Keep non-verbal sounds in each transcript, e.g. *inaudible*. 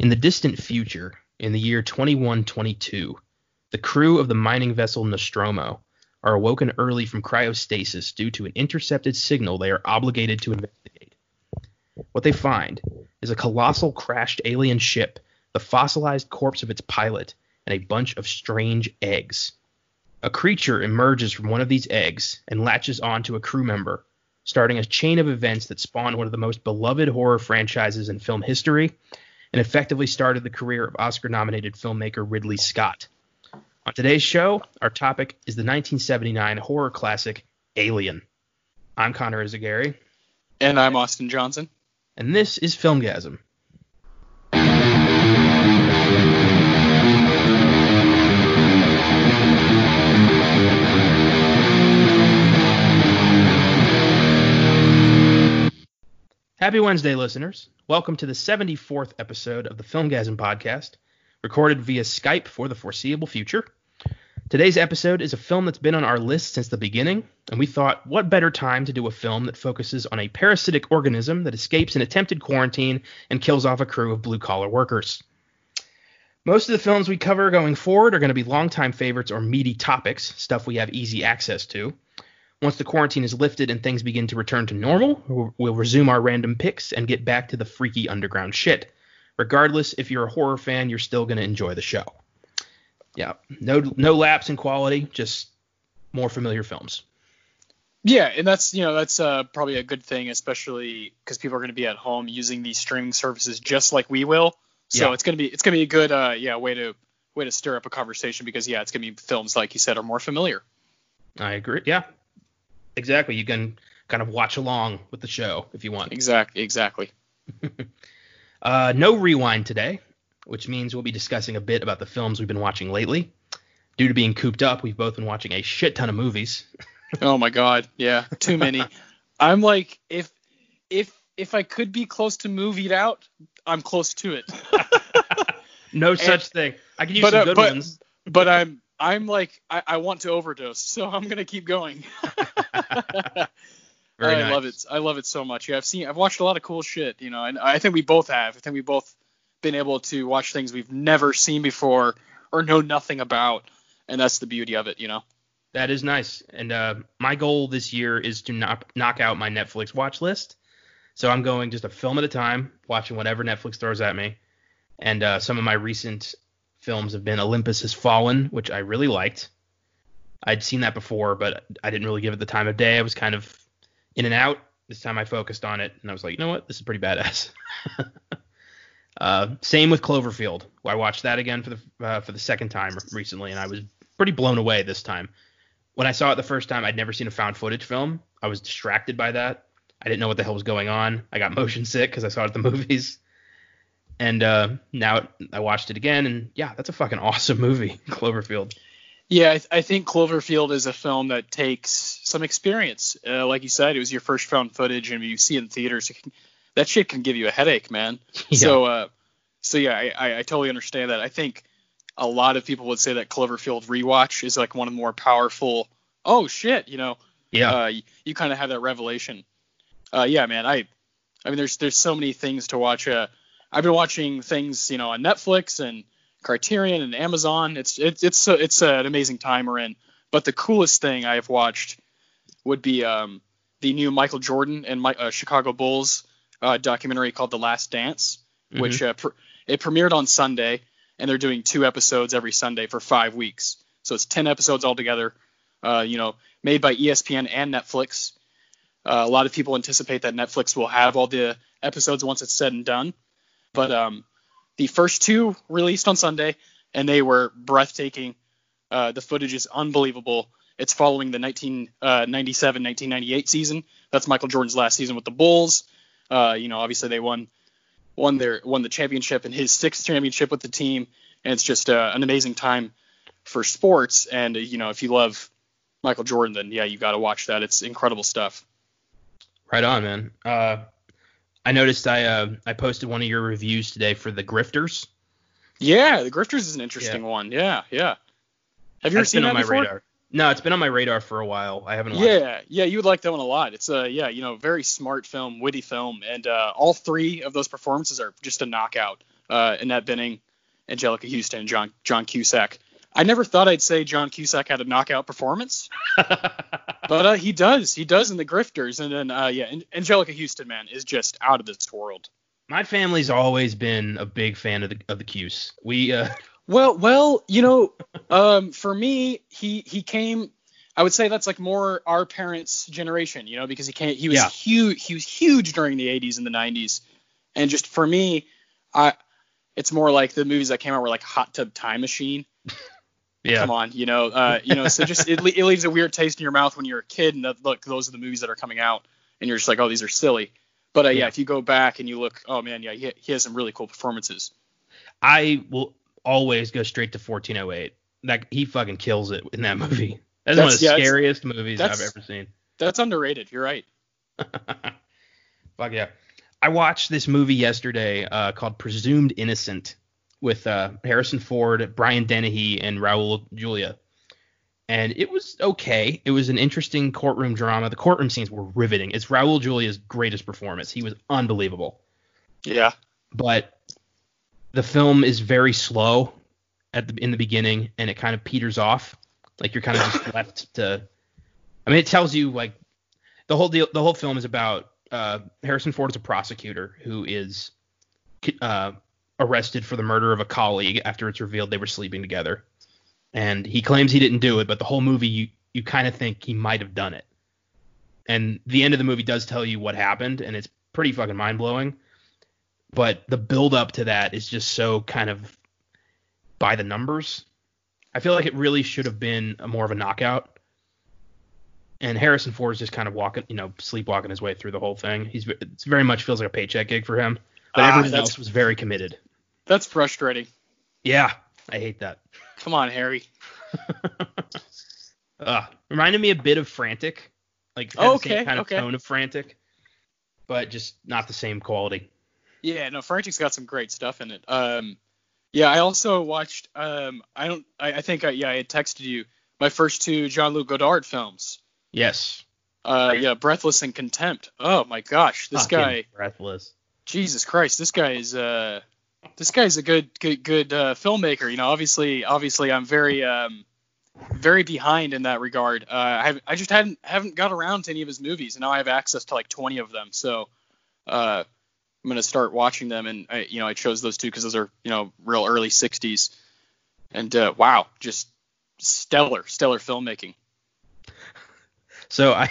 In the distant future, in the year 2122, the crew of the mining vessel Nostromo are awoken early from cryostasis due to an intercepted signal they are obligated to investigate. What they find is a colossal crashed alien ship, the fossilized corpse of its pilot, and a bunch of strange eggs. A creature emerges from one of these eggs and latches onto a crew member, starting a chain of events that spawned one of the most beloved horror franchises in film history and effectively started the career of Oscar nominated filmmaker Ridley Scott. On today's show, our topic is the 1979 horror classic Alien. I'm Connor Eyzaguirre. And I'm Austin Johnson. And this is Filmgazm. Happy Wednesday, listeners. Welcome to the 74th episode of the Filmgazm podcast, recorded via Skype for the foreseeable future. Today's episode is a film that's been on our list since the beginning, and we thought, what better time to do a film that focuses on a parasitic organism that escapes an attempted quarantine and kills off a crew of blue collar workers. Most of the films we cover going forward are going to be longtime favorites or meaty topics, stuff we have easy access to. Once the quarantine is lifted and things begin to return to normal, we'll resume our random picks and get back to the freaky underground shit. Regardless, if you're a horror fan, you're still going to enjoy the show. Yeah, no no lapse in quality, just more familiar films. Yeah, and that's you know that's uh, probably a good thing, especially because people are going to be at home using these streaming services just like we will. So yeah. it's gonna be it's gonna be a good uh, yeah way to way to stir up a conversation because yeah it's gonna be films like you said are more familiar. I agree. Yeah, exactly. You can kind of watch along with the show if you want. Exactly. Exactly. *laughs* uh, no rewind today, which means we'll be discussing a bit about the films we've been watching lately. Due to being cooped up, we've both been watching a shit ton of movies. *laughs* oh my god, yeah, too many. *laughs* I'm like, if if if I could be close to movied out, I'm close to it. no such thing. I can use but, some uh, good but, ones. but I'm I'm like I, I want to overdose, so I'm gonna keep going. *laughs* Very I nice. love it. I love it so much. Yeah, I've seen I've watched a lot of cool shit, you know, and I think we both have. I think we both been able to watch things we've never seen before or know nothing about, and that's the beauty of it, you know. That is nice. And uh, my goal this year is to knock knock out my Netflix watch list. So I'm going just a film at a time, watching whatever Netflix throws at me. And uh, some of my recent films have been Olympus Has Fallen, which I really liked. I'd seen that before, but I didn't really give it the time of day. I was kind of in and out. This time I focused on it, and I was like, you know what, this is pretty badass. *laughs* uh, same with Cloverfield. I watched that again for the uh, for the second time recently, and I was pretty blown away this time. When I saw it the first time, I'd never seen a found footage film. I was distracted by that. I didn't know what the hell was going on. I got *laughs* motion sick because I saw it at the *laughs* movies. And uh, now I watched it again, and yeah, that's a fucking awesome movie, Cloverfield. Yeah, I, th- I, think Cloverfield is a film that takes some experience. Uh, like you said, it was your first found footage, and you see it in theaters, it can, that shit can give you a headache, man. *laughs* Yeah. So, uh, so yeah, I, I, I, totally understand that. I think a lot of people would say that Cloverfield rewatch is like one of the more powerful. Oh shit, you know. Yeah. Uh, you, you kind of have that revelation. Uh, yeah, man. I, I mean, there's there's so many things to watch. Uh, I've been watching things, you know, on Netflix and Criterion and Amazon. It's it's it's a, it's an amazing time we're in. But the coolest thing I have watched would be um, the new Michael Jordan and my, uh, Chicago Bulls uh, documentary called The Last Dance, mm-hmm. which uh, pr- it premiered on Sunday, and they're doing two episodes every Sunday for five weeks. So it's ten episodes altogether. Uh, you know, made by ESPN and Netflix. Uh, a lot of people anticipate that Netflix will have all the episodes once it's said and done. But um, the first two released on Sunday, and they were breathtaking. Uh, the footage is unbelievable. It's following the 1997 1998 uh, season. That's Michael Jordan's last season with the Bulls. Uh, you know, obviously they won won their won the championship and his sixth championship with the team, and it's just uh, an amazing time for sports. And uh, you know, if you love Michael Jordan, then yeah, you got to watch that. It's incredible stuff. Right on, man. I noticed I uh, I posted one of your reviews today for the Grifters. Yeah, the Grifters is an interesting yeah. one. Yeah, yeah. Have you ever seen that my before? radar? No, it's been on my radar for a while. I haven't watched yeah, it. Yeah, you would like that one a lot. It's a yeah, you know, very smart film, witty film, and uh, all three of those performances are just a knockout. uh, Annette Bening, Anjelica Huston, and John John Cusack. I never thought I'd say John Cusack had a knockout performance, *laughs* but uh, he does. He does in The Grifters, and then uh, yeah, Anjelica Huston, man, is just out of this world. My family's always been a big fan of the of the Cuse. We uh *laughs* Well, well, you know, um, for me, he he came. I would say that's like more our parents' generation, you know, because he came. He was Yeah. huge. He was huge during the 80s and the 90s, and just for me, I. It's more like the movies that came out were like Hot Tub Time Machine. *laughs* yeah. Come on, you know, uh, you know. So just it, it leaves a weird taste in your mouth when you're a kid, and that, look, those are the movies that are coming out, and you're just like, oh, these are silly. But uh, yeah. Yeah. if you go back and you look, oh man, yeah, he, he has some really cool performances. I will always go straight to 1408. Like he fucking kills it in that movie. That's, one of the yeah, scariest movies I've ever seen. That's underrated. You're right. *laughs* Fuck yeah. I watched this movie yesterday uh, called Presumed Innocent with uh, Harrison Ford, Brian Dennehy, and Raul Julia. And it was okay. It was an interesting courtroom drama. The courtroom scenes were riveting. It's Raul Julia's greatest performance. He was unbelievable. Yeah. But the film is very slow at the in the beginning, and it kind of peters off. Like you're kind of just *laughs* left to. I mean, it tells you like the whole deal. The whole film is about uh, Harrison Ford is a prosecutor who is uh, arrested for the murder of a colleague after it's revealed they were sleeping together, and he claims he didn't do it. But the whole movie, you you kind of think he might have done it. And the end of the movie does tell you what happened, and it's pretty fucking mind blowing. But the build up to that is just so kind of by the numbers. I feel like it really should have been a more of a knockout. And Harrison Ford is just kind of walking, you know, sleepwalking his way through the whole thing. He's it very much feels like a paycheck gig for him. But Ah, everyone else was very committed. That's frustrating. Yeah, I hate that. Come on, Harry. *laughs* uh, reminded me a bit of Frantic, like the Okay, same kind of okay. tone of Frantic, but just not the same quality. Yeah, no, Frantic's got some great stuff in it. Um, yeah, I also watched. Um, I don't. I, I think I, yeah, I had texted you my first two Jean-Luc Godard films. Yes, Uh, yeah, Breathless and Contempt. Oh my gosh, this Fucking guy. breathless. Jesus Christ, this guy is uh, this guy's a good, good, good uh, filmmaker. You know, obviously, obviously, I'm very, um, very behind in that regard. Uh, I, I just hadn't haven't got around to any of his movies, and now I have access to like 20 of them. So, uh, I'm gonna start watching them, and I, you know, I chose those two because those are, you know, real early 60s, and uh, wow, just stellar, stellar filmmaking. So I,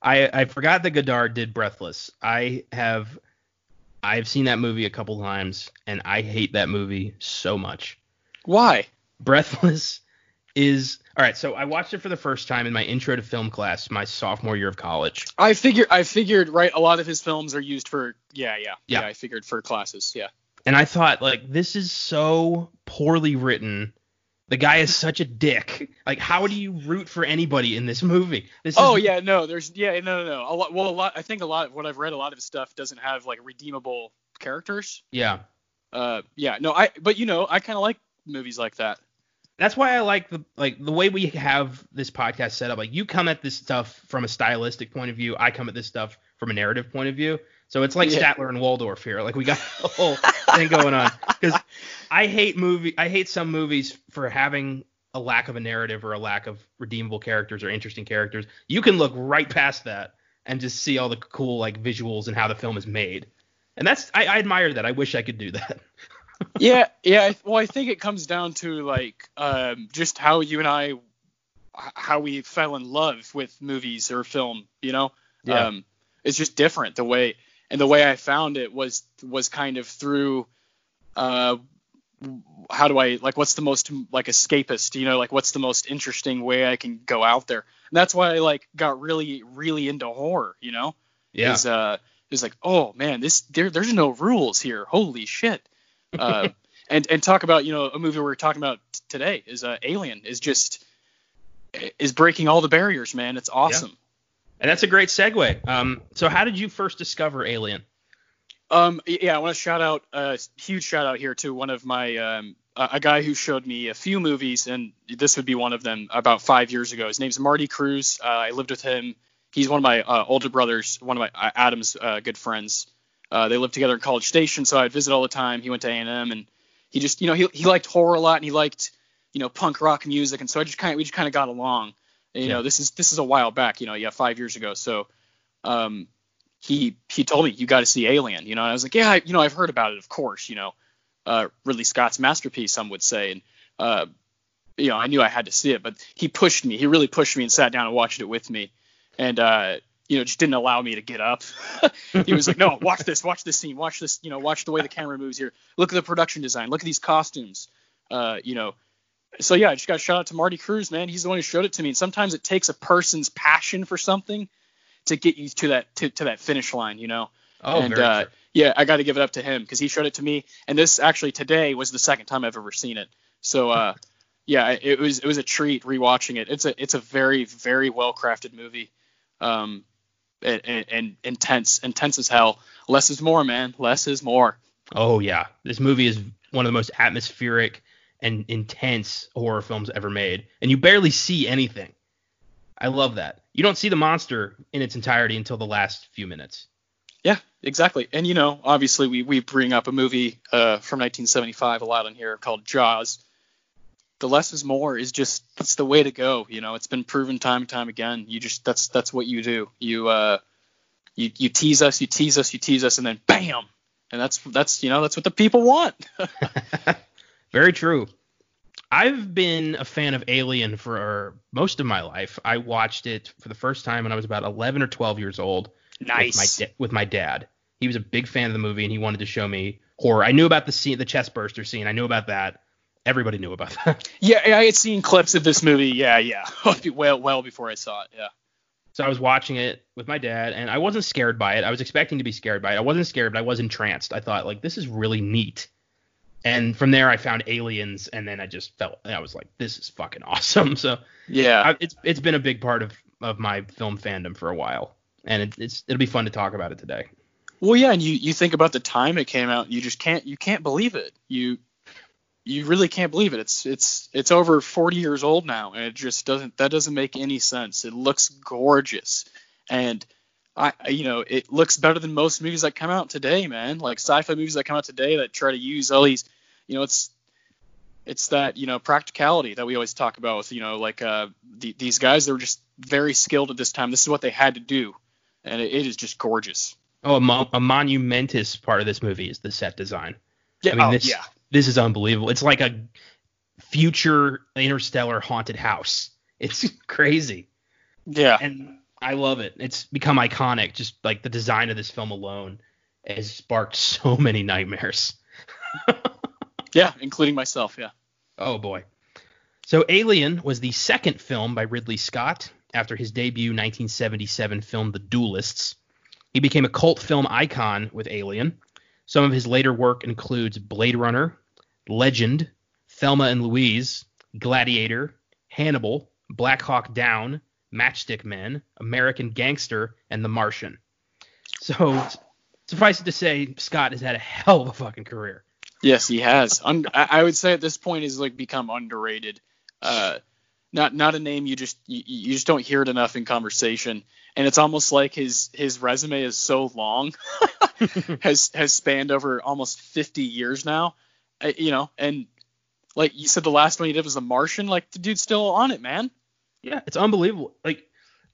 I I forgot that Godard did Breathless. I have I've seen that movie a couple times and I hate that movie so much. Why? Breathless is all right. So I watched it for the first time in my intro to film class, my sophomore year of college. I figured, I figured, right? A lot of his films are used for, yeah, yeah, Yeah. yeah. I figured for classes, yeah. And I thought like this is so poorly written. The guy is such a dick. Like how do you root for anybody in this movie? This Oh is, yeah, no, there's yeah, no, no, no. A lot, well, a lot. I think a lot of what I've read, a lot of his stuff doesn't have like redeemable characters. yeah. Uh, yeah, no, I. But you know, I kind of like movies like that. that's why I like the like the way we have this podcast set up. Like you come at this stuff from a stylistic point of view, I come at this stuff from a narrative point of view. So it's like Yeah. Statler and Waldorf here. Like we got a whole thing going on. Because I hate movie, I hate some movies for having a lack of a narrative or a lack of redeemable characters or interesting characters. You can look right past that and just see all the cool like visuals and how the film is made. And that's I, I admire that. I wish I could do that. *laughs* yeah, yeah. Well, I think it comes down to like um, just how you and I, how we fell in love with movies or film. You know, Yeah. um, it's just different the way and the way I found it was was kind of through. Uh, how do I like what's the most like escapist, you know, like what's the most interesting way I can go out there. And that's why I like got really really into horror, you know? Yeah. Is uh is like, "Oh man, this there there's no rules here. Holy shit." Uh *laughs* and and talk about, you know, a movie we're talking about t- today is uh Alien is just is breaking all the barriers, man. It's awesome. And that's a great segue. Um, so how did you first discover Alien? Um, yeah, I want to shout out a uh, huge shout out here to one of my um, a a guy who showed me a few movies, and this would be one of them about five years ago. His name's Marty Cruz. Uh, I lived with him. He's one of my uh, older brothers, one of my uh, Adam's uh, good friends. Uh, they lived together in College Station, so I'd visit all the time. He went to A&M, and he just, you know, he he liked horror a lot, and he liked, you know, punk rock music, and so I just kind of we just kind of got along. And, you Yeah. know, this is this is a while back, you know, yeah, five years ago. So, um, he he told me you got to see Alien, you know, and I was like, yeah, I, you know, I've heard about it, of course, you know, uh, Ridley Scott's masterpiece, some would say, and uh, you know, I knew I had to see it, but he pushed me. He really pushed me and sat down and watched it with me, and uh, you know, just didn't allow me to get up. *laughs* he was like, no, watch this, watch this scene, watch this, you know, watch the way the camera moves here. Look at the production design, look at these costumes, uh, you know. So yeah, I just got a shout out to Marty Cruz, man. He's the one who showed it to me. And sometimes it takes a person's passion for something to get you to that to, to that finish line, you know. Oh, and very uh, true. yeah, I got to give it up to him because he showed it to me. And this actually today was the second time I've ever seen it. So uh, *laughs* yeah, it was it was a treat rewatching it. It's a it's a very very well crafted movie, um, and, and, and intense intense as hell. Less is more, man. Less is more. Oh yeah, this movie is one of the most atmospheric and intense horror films ever made, and you barely see anything. I love that. You don't see the monster in its entirety until the last few minutes. Yeah, exactly. And you know, obviously we we bring up a movie uh, from 1975 a lot in here called Jaws. The less is more is just it's the way to go. You know, it's been proven time and time again. You just that's that's what you do. You uh you you tease us, you tease us, you tease us, and then bam, and that's that's you know that's what the people want. *laughs* *laughs* Very true. I've been a fan of Alien for most of my life. I watched it for the first time when I was about 11 or 12 years old Nice. with my da- with my dad. He was a big fan of the movie and he wanted to show me horror. I knew about the scene, the chest burster scene. I knew about that. Everybody knew about that. *laughs* Yeah, I had seen clips of this movie. Yeah, yeah. *laughs* well, well before I saw it. Yeah. So I was watching it with my dad, and I wasn't scared by it. I was expecting to be scared by it. I wasn't scared, but I was entranced. I thought like this is really neat. And from there, I found Aliens, and then I just felt I was like, this is fucking awesome. *laughs* So Yeah. I, it's it's been a big part of of my film fandom for a while, and it, it's it'll be fun to talk about it today. Well, yeah, and you you think about the time it came out, you just can't you can't believe it. You you really can't believe it. It's it's it's over 40 years old now, and it just doesn't that doesn't make any sense. It looks gorgeous, and I you know it looks better than most movies that come out today, man. Like sci-fi movies that come out today that try to use all these, you know, it's it's that you know practicality that we always talk about with you know like uh the, these guys they were just very skilled at this time. This is what they had to do, and it, it is just gorgeous. Oh, a, mo- a monumentous part of this movie is the set design. Yeah, I mean, oh, this yeah. this is unbelievable. It's like a future interstellar haunted house. It's *laughs* crazy. Yeah. and I love it. It's become iconic. Just like the design of this film alone has sparked *laughs* so many nightmares. *laughs* Yeah, including myself. Yeah. Oh boy. So Alien was the second film by Ridley Scott after his debut 1977 film The Duelists. He became a cult film icon with Alien. Some of his later work includes Blade Runner, Legend, Thelma and Louise, Gladiator, Hannibal, Black Hawk Down, Matchstick Men, American Gangster, and The Martian. So suffice it to say, Scott has had a hell of a fucking career. Yes, he has. I would say at this point he's like become underrated. Uh, not not a name you just you, you just don't hear it enough in conversation. And it's almost like his his resume is so long, *laughs* has has spanned over almost 50 years now. You know, and like you said, the last one he did was The Martian. Like the dude's still on it, man. Yeah, it's unbelievable. Like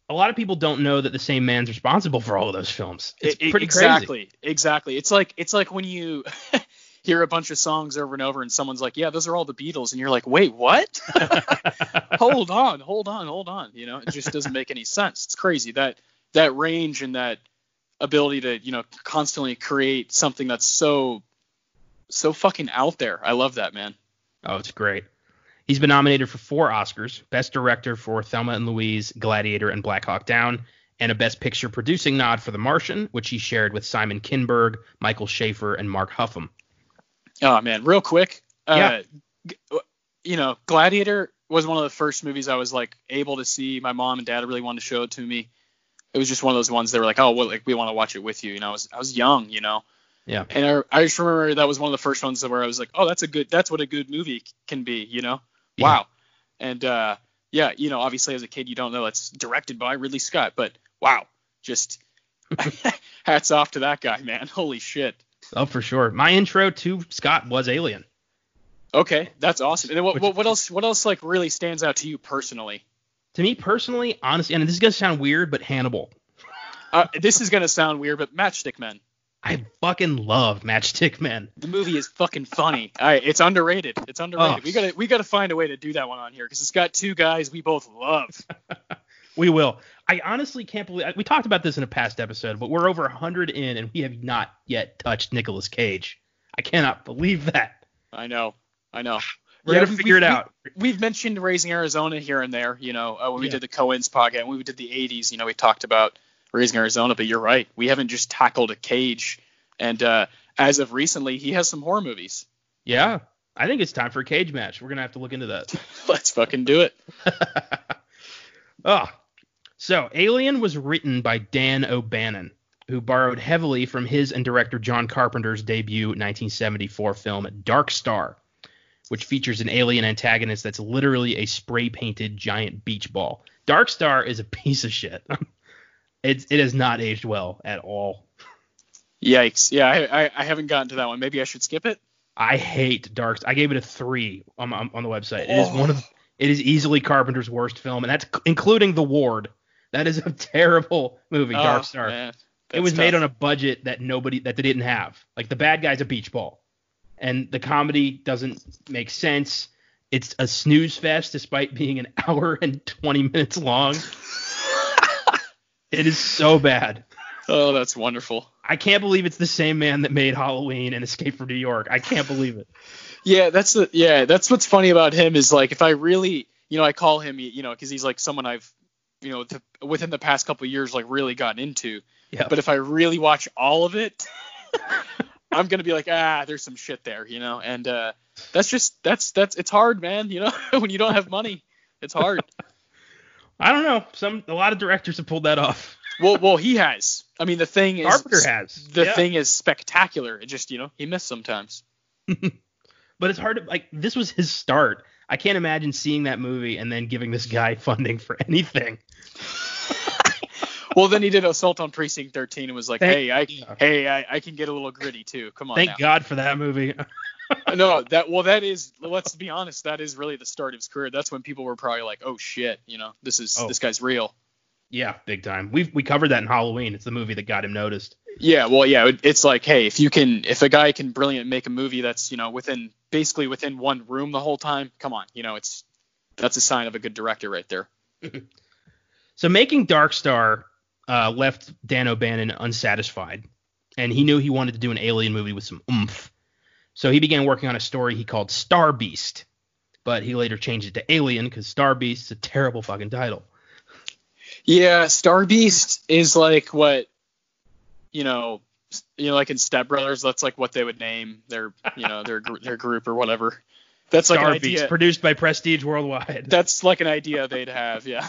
a lot of people don't know that the same man's responsible for all of those films. It's e- pretty exactly, exactly. It's like it's like when you *laughs* hear a bunch of songs over and over, and someone's like, "Yeah, those are all the Beatles," and you're like, "Wait, what?" *laughs* hold on, hold on, hold on. You know, it just doesn't make any sense. It's crazy that that range and that ability to you know constantly create something that's so so fucking out there. I love that, man. oh, it's great. He's been nominated for four Oscars: Best Director for Thelma and Louise, Gladiator, and Black Hawk Down, and a Best Picture producing nod for The Martian, which he shared with Simon Kinberg, Michael Schaefer, and Mark Huffam. Oh man, real quick. Uh, Yeah. You know, Gladiator was one of the first movies I was like able to see. My mom and dad really wanted to show it to me. It was just one of those ones they were like, oh, well, like we want to watch it with you. You know, I was I was young, you know, Yeah. and I, I just remember that was one of the first ones where I was like, oh, that's a good, that's what a good movie can be, you know. Yeah. Wow. And uh, yeah, you know, obviously as a kid you don't know it's directed by Ridley Scott, but wow, just *laughs* hats off to that guy, man. Holy shit. Oh, for sure. My intro to Scott was Alien. Okay, that's awesome. And then what, what, what else? What else like really stands out to you personally? To me personally, honestly, and this is gonna sound weird, but Hannibal. Uh, this is gonna sound weird, but Matchstick Men. I fucking love Matchstick Men. The movie is fucking funny. All right, it's underrated. It's underrated. Oh. We gotta we gotta find a way to do that one on here because it's got two guys we both love. *laughs* We will. I honestly can't believe we talked about this in a past episode, but we're over 100 in and we have not yet touched Nicolas Cage. I cannot believe that. I know. I know. We're Yeah, gonna we- figure we- it out. We've mentioned Raising Arizona here and there, you know, uh, when we Yeah. did the Coens podcast, when we did the 80s, you know, we talked about Raising Arizona, but you're right. We haven't just tackled a Cage. And uh, as of recently, he has some horror movies. Yeah, I think it's time for a cage match. We're gonna have to look into that. *laughs* Let's fucking do it. oh, *laughs* so Alien was written by Dan O'Bannon, who borrowed heavily from his and director John Carpenter's debut 1974 film Dark Star, which features an alien antagonist that's literally a spray painted giant beach ball. Dark Star is a piece of shit. *laughs* It's it has not aged well at all. Yikes. Yeah, I, I, I haven't gotten to that one. Maybe I should skip it. I hate Dark. I gave it a three on, on, on the website. It is Oh. one of it is easily Carpenter's worst film, and that's including The Ward. That is a *laughs* terrible movie, oh, Dark Oh, Star. man. it was made on a budget that nobody that they didn't have. Like the bad guy's a beach ball, and the comedy doesn't make sense. It's a snooze fest despite being an *laughs* hour and 20 minutes long. It is so bad. Oh, that's wonderful. I can't believe it's the same man that made Halloween and Escape from New York. I can't believe it. Yeah, that's the yeah, that's what's funny about him is like if I really, you know, I call him, you know, because he's like someone I've, you know, th- within the past couple of years like really gotten into. Yeah. But if I really watch all of it, *laughs* I'm gonna be like, ah, there's some shit there, you know, and uh, that's just that's that's it's hard, man, you know, *laughs* when you don't have money, it's hard. I don't know. Some a lot of directors have pulled that off. *laughs* well, well, he has. I mean, the thing is, Carpenter has. The Yeah. thing is spectacular. It just, you know, he missed sometimes. *laughs* But it's hard to like this was his start. I can't imagine seeing that movie and then giving this guy *laughs* funding for anything. Well, then he did Assault on Precinct 13 and was like, Thank- hey, I, hey, I, I can get a little gritty too. Come on Thank now. God for that movie. *laughs* no, that well, that is. Let's be honest. That is really the start of his career. That's when people were probably like, "Oh shit, you know, this is Oh. this guy's real." yeah, big time. We we covered that in Halloween. It's the movie that got him noticed. Yeah, well, yeah, it- it's like, hey, if you can, if a guy can brilliant make a movie that's you know within basically within one room the whole time, come on, you know, it's that's a sign of a good director right there. *laughs* So making Dark Star uh, left Dan O'Bannon unsatisfied, and he knew he wanted to do an alien movie with some oomph. So he began working on a story he called Star Beast, but he later changed it to Alien because Star Beast is a terrible fucking title. Yeah, Star Beast is like what, you know, you know, like in Step Brothers, that's like what they would name their, you know, their their group or whatever. That's like Star an Beast, idea. produced by Prestige Worldwide. *laughs* That's like an idea they'd have, yeah. *laughs*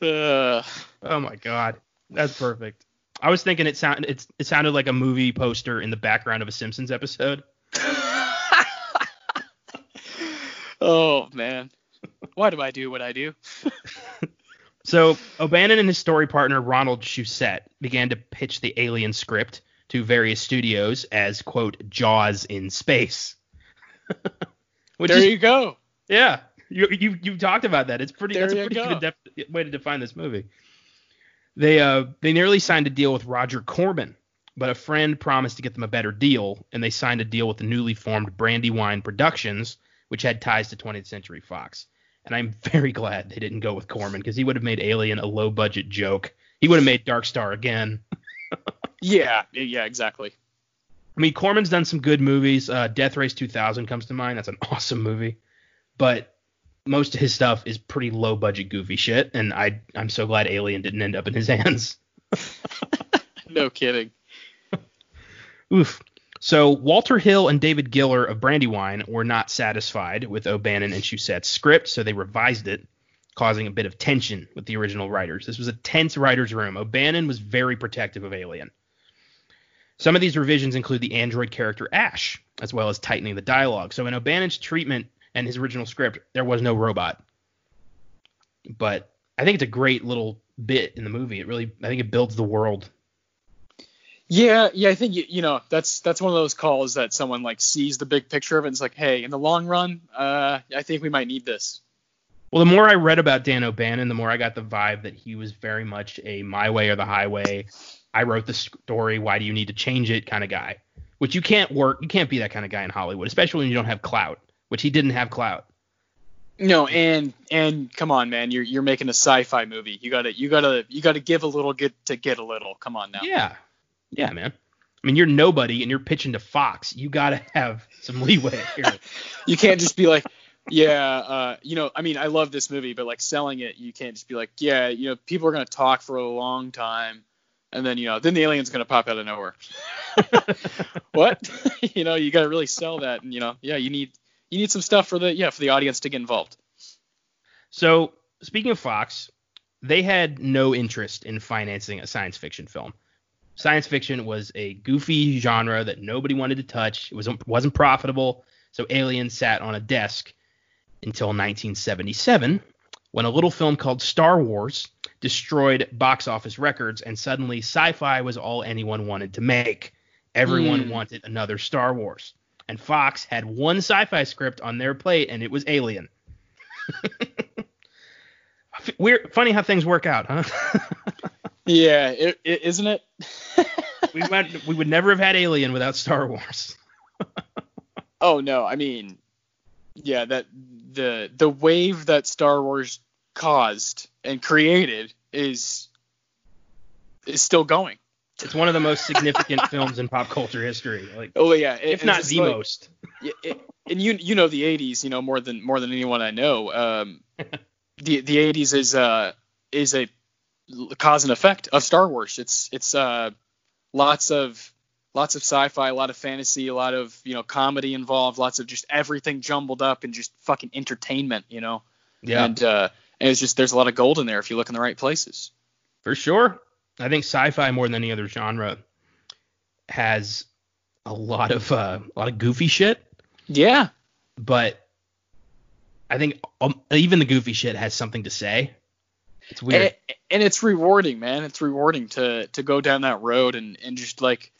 *laughs* uh, oh my god, that's perfect. I was thinking it sound it's, it sounded like a movie poster in the background of a Simpsons episode. *laughs* oh man, why do I do what I do? *laughs* So O'Bannon and his story partner Ronald Shusett began to pitch the Alien script to various studios as quote Jaws in space. *laughs* Which there is you go. yeah, you you you talked about that. It's pretty. There that's a pretty go. good def- way to define this movie. They uh they nearly signed a deal with Roger Corman, but a friend promised to get them a better deal, and they signed a deal with the newly formed Brandywine Productions, which had ties to 20th Century Fox. And I'm *laughs* very glad they didn't go with Corman because he would have made Alien a low budget joke. He would have made Dark Star again. *laughs* Yeah, yeah, exactly. I mean, Corman's done some good movies. Uh, Death Race 2000 comes to mind. That's an *laughs* awesome movie. But most of his stuff is pretty low budget, goofy shit. And I, I'm so glad Alien didn't end up in his *laughs* hands. No kidding. Oof. So Walter Hill and David Giller of Brandywine were not satisfied with O'Bannon and Shusett's script, so they revised it, causing a bit of tension with the original writers. This was a tense writer's room. O'Bannon was very protective of Alien. Some of these revisions include the android character Ash, as well as tightening the dialogue. So in O'Bannon's treatment and his original script, there was no robot. But I think it's a great little bit in the movie. It really, I think, it builds the world. Yeah, yeah, I think you, know that's that's one of those calls that someone like sees the big picture of it and it's like, hey, in the long run, uh, I think we might need this. Well, the more I read about Dan O'Bannon, the more I got the vibe that he was very much a my way or the highway. I wrote the story. Why do you need to change it? Kind of guy. Which you can't work. You can't be that kind of guy in Hollywood, especially when you don't have clout. Which he didn't have clout. No, and and come on, man, you're you're making a sci-fi movie. You gotta you gotta you gotta give a little get to get a little. Come on now. Yeah, yeah, man. I mean, you're nobody and you're pitching to Fox. You gotta have some leeway here. *laughs* you can't just be like, yeah, uh, you know, I mean, I love this movie, but like selling it, you can't just be like, yeah, you know, people are gonna talk for a long time, and then you know, then the alien's gonna pop out of nowhere. *laughs* what? *laughs* you know, you gotta really sell that, and you know, yeah, you need you need some stuff for the yeah for the audience to get involved. So speaking of Fox, they had no interest in financing a science fiction film. Science fiction was a goofy genre that nobody wanted to touch. It was wasn't profitable, so Alien sat on a desk until 1977, when a little film called Star Wars destroyed box office records, and suddenly sci-fi was all anyone wanted to make. Everyone mm. wanted another Star Wars and Fox had one sci-fi script on their plate, and it was Alien. *laughs* Weird, funny how things work out, huh? *laughs* yeah, it, it, isn't it? *laughs* we went, we would never have had Alien without Star Wars. oh no, I mean, yeah, that the the wave that Star Wars caused and created is is still going. It's one of the most significant *laughs* films in pop culture history. Like, oh yeah, if not the like, most. It, and you you know the 80s, you know more than more than anyone I know. Um, *laughs* the the 80s is uh is a cause and effect of Star Wars. It's it's uh lots of lots of sci-fi, a lot of fantasy, a lot of you know comedy involved, lots of just everything jumbled up and just fucking entertainment, you know. Yeah. And uh, and it's just there's a lot of gold in there if you look in the right places. For sure. I think sci-fi more than any other genre has a lot of uh, a lot of goofy shit. Yeah. But I think um, even the goofy shit has something to say. It's weird. And, it, and, it's rewarding, man. It's rewarding to to go down that road and and just like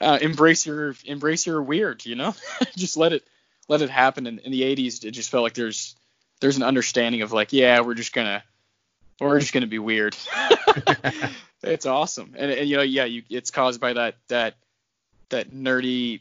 uh, embrace your embrace your weird, you know? *laughs* just let it let it happen. In, in the 80s, it just felt like there's there's an understanding of like, yeah, we're just gonna we're just gonna be weird. *laughs* *laughs* it's awesome, and, and you know, yeah, you, it's caused by that that that nerdy.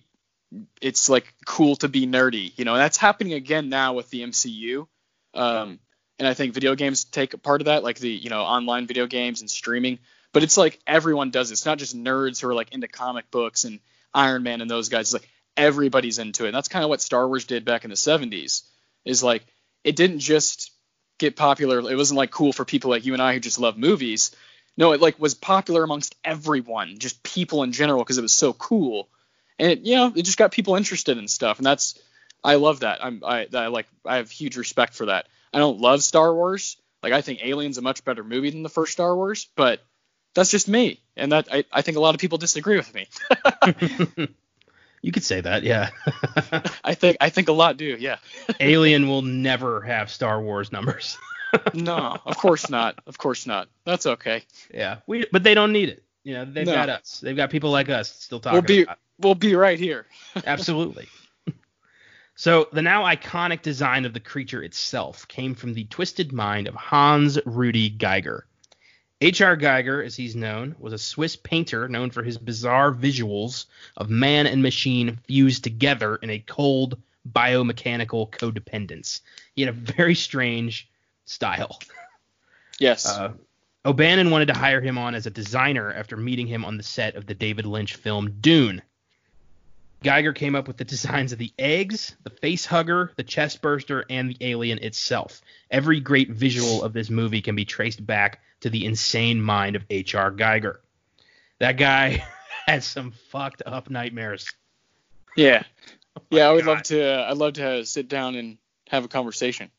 It's like cool to be nerdy, you know. And that's happening again now with the MCU. Um, and I think video games take a part of that, like the you know online video games and streaming. But it's like everyone does it. It's not just nerds who are like into comic books and Iron Man and those guys. It's like everybody's into it. And that's kind of what Star Wars did back in the 70s. Is like it didn't just get popular. It wasn't like cool for people like you and I who just love movies. No, it like was popular amongst everyone, just people in general, because it was so cool, and it, you know, it just got people interested in stuff, and that's I love that. I'm I, I like I have huge respect for that. I don't love Star Wars. Like I think Alien's a much better movie than the first Star Wars, but that's just me, and that I, I think a lot of people disagree with me. *laughs* *laughs* you could say that, yeah. *laughs* I think I think a lot do, yeah. *laughs* Alien will never have Star Wars numbers *laughs* no, of course not. Of course not. That's okay. Yeah, we but they don't need it. You know, they've no. got us. They've got people like us still talking. We'll be about. we'll be right here. Absolutely. So the now iconic design of the creature itself came from the twisted mind of Hans Rudi Giger. H.R. Giger, as he's known, was a Swiss painter known for his bizarre visuals of man and machine fused together in a cold biomechanical codependence. He had a very strange style. Yes. Uh, O'Bannon wanted to hire him on as a designer after meeting him on the set of the David Lynch film Dune. Giger came up with the designs of the eggs, the face hugger, the chest burster, and the alien itself. Every great visual of this movie can be traced back to the insane mind of H.R. Giger. That guy *laughs* has some fucked up nightmares. Yeah. *laughs* Oh yeah, I would God. love to. Uh, I'd love to sit down and have a conversation.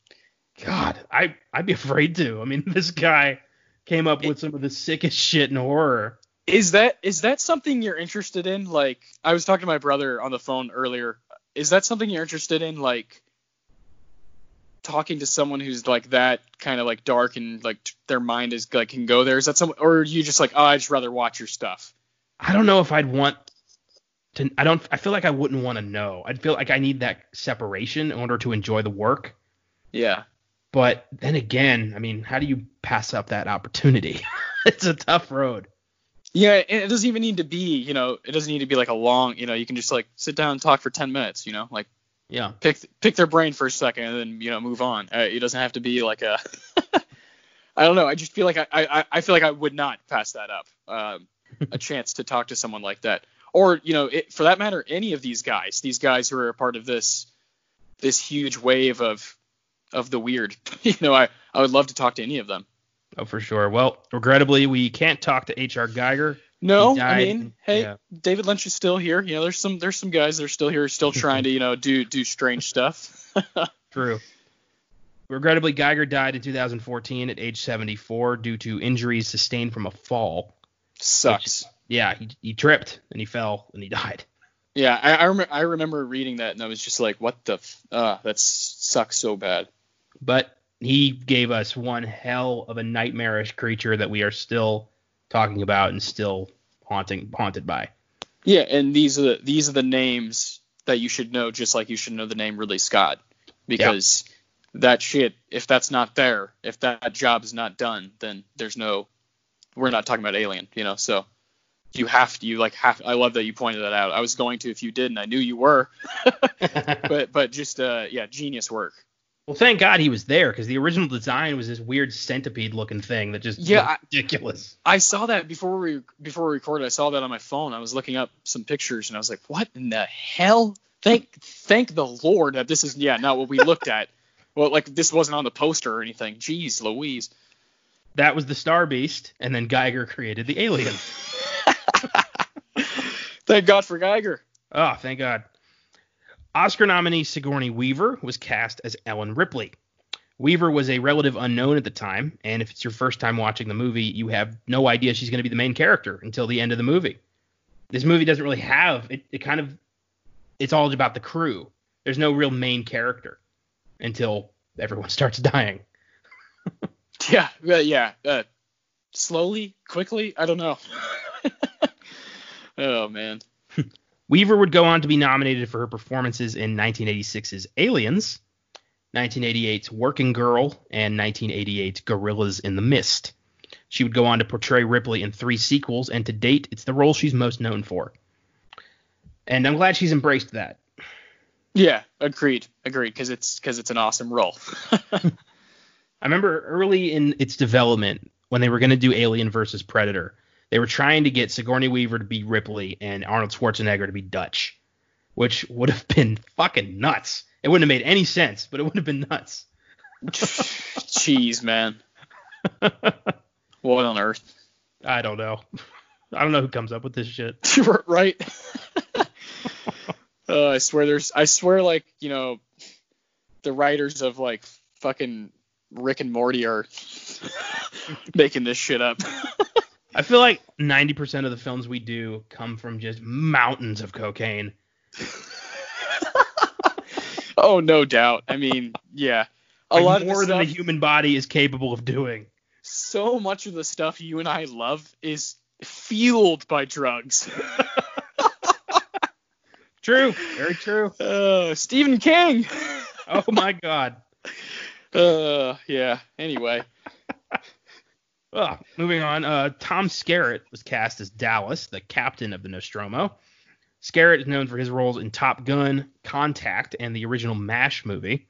God, I I'd be afraid to. I mean, *laughs* this guy came up with some of the sickest shit in horror. Is that is that something you're interested in? Like, I was talking to my brother on the phone earlier. Is that something you're interested in? Like, talking to someone who's like that kind of like dark and like t- their mind is like can go there? Is that some or are you just like oh I just rather watch your stuff? I don't know if I'd want to. I don't. I feel like I wouldn't want to know. I'd feel like I need that separation in order to enjoy the work. Yeah. But then again, I mean, how do you pass up that opportunity? *laughs* it's a tough road. Yeah, and it doesn't even need to be, you know, it doesn't need to be like a long, you know, you can just like sit down and talk for 10 minutes, you know, like Yeah. pick pick their brain for a second and then you know move on. Uh, it doesn't have to be like a. *laughs* I don't know. I just feel like I, I I feel like I would not pass that up. Um, *laughs* a chance to talk to someone like that, or you know, it, for that matter, any of these guys, these guys who are a part of this this huge wave of of the weird. *laughs* you know, I I would love to talk to any of them. Oh, for sure. Well, regrettably, we can't talk to H.R. Giger. No, I mean, hey, yeah. David Lynch is still here. You know, there's some there's some guys that are still here, still trying to you know do do strange stuff. *laughs* True. Regrettably, Giger died in 2014 at age 74 due to injuries sustained from a fall. Sucks. Yeah, he, he tripped and he fell and he died. Yeah, I I, rem- I remember reading that and I was just like, what the f- uh that sucks so bad. But he gave us one hell of a nightmarish creature that we are still talking about and still haunting haunted by. Yeah, and these are the, these are the names that you should know, just like you should know the name Ridley Scott, because that shit, if that's not there, if that job is not done, then there's no, we're not talking about Alien, you know. So you have to, you like have. I love that you pointed that out. I was going to if you didn't. I knew you were, *laughs* but but just uh yeah, genius work. Well, thank God he was there because the original design was this weird centipede looking thing that just Yeah, looked I- I saw that before we before we recorded. I saw that on my phone. I was looking up some pictures and I was like, "What in the hell?" Thank thank the Lord that this is yeah not what we looked at. *laughs* Well, like this wasn't on the poster or anything. Jeez, Louise. That was the Star Beast, and then Giger created the alien. *laughs* Thank God for Giger. Oh, thank God. Oscar nominee Sigourney Weaver was cast as Ellen Ripley. Weaver was a relative unknown at the time, and if it's your first time watching the movie, you have no idea she's going to be the main character until the end of the movie. This movie doesn't really have it. It kind of it's all about the crew. There's no real main character until everyone *laughs* starts dying. *laughs* Yeah, yeah. Uh, slowly, quickly. I don't know. *laughs* oh man. Weaver would go on to be nominated for her performances in 1986's Aliens, 1988's Working Girl, and 1988's Gorillas in the Mist. She would go on to portray Ripley in three sequels, and to date, it's the role she's most known for. And I'm glad she's embraced that. Yeah, agreed, agreed. Because it's because it's an awesome role. *laughs* I remember early in its development when they were going to do Alien versus Predator, they were trying to get Sigourney Weaver to be Ripley and Arnold Schwarzenegger to be Dutch, which would have been fucking nuts. It wouldn't have made any sense, but it would have been nuts. *laughs* Jeez, man. What on earth? I don't know. *laughs* I don't know who comes up with this shit. *laughs* right? uh, I swear there's I swear like, you know, the writers of like fucking Rick and Morty are making this shit up. I feel like 90% of the films we do come from just mountains of cocaine. *laughs* oh, no doubt. I mean, yeah. A Like, lot more than the human body is capable of doing. so much of the stuff you and I love is fueled by drugs. *laughs* True. Very true. uh, Stephen King. Oh my god. *laughs* Uh, yeah. Anyway. Moving on. Uh, Tom Skerritt was cast as Dallas, the captain of the Nostromo. Skerritt is known for his roles in Top Gun, Contact, and the original MASH movie.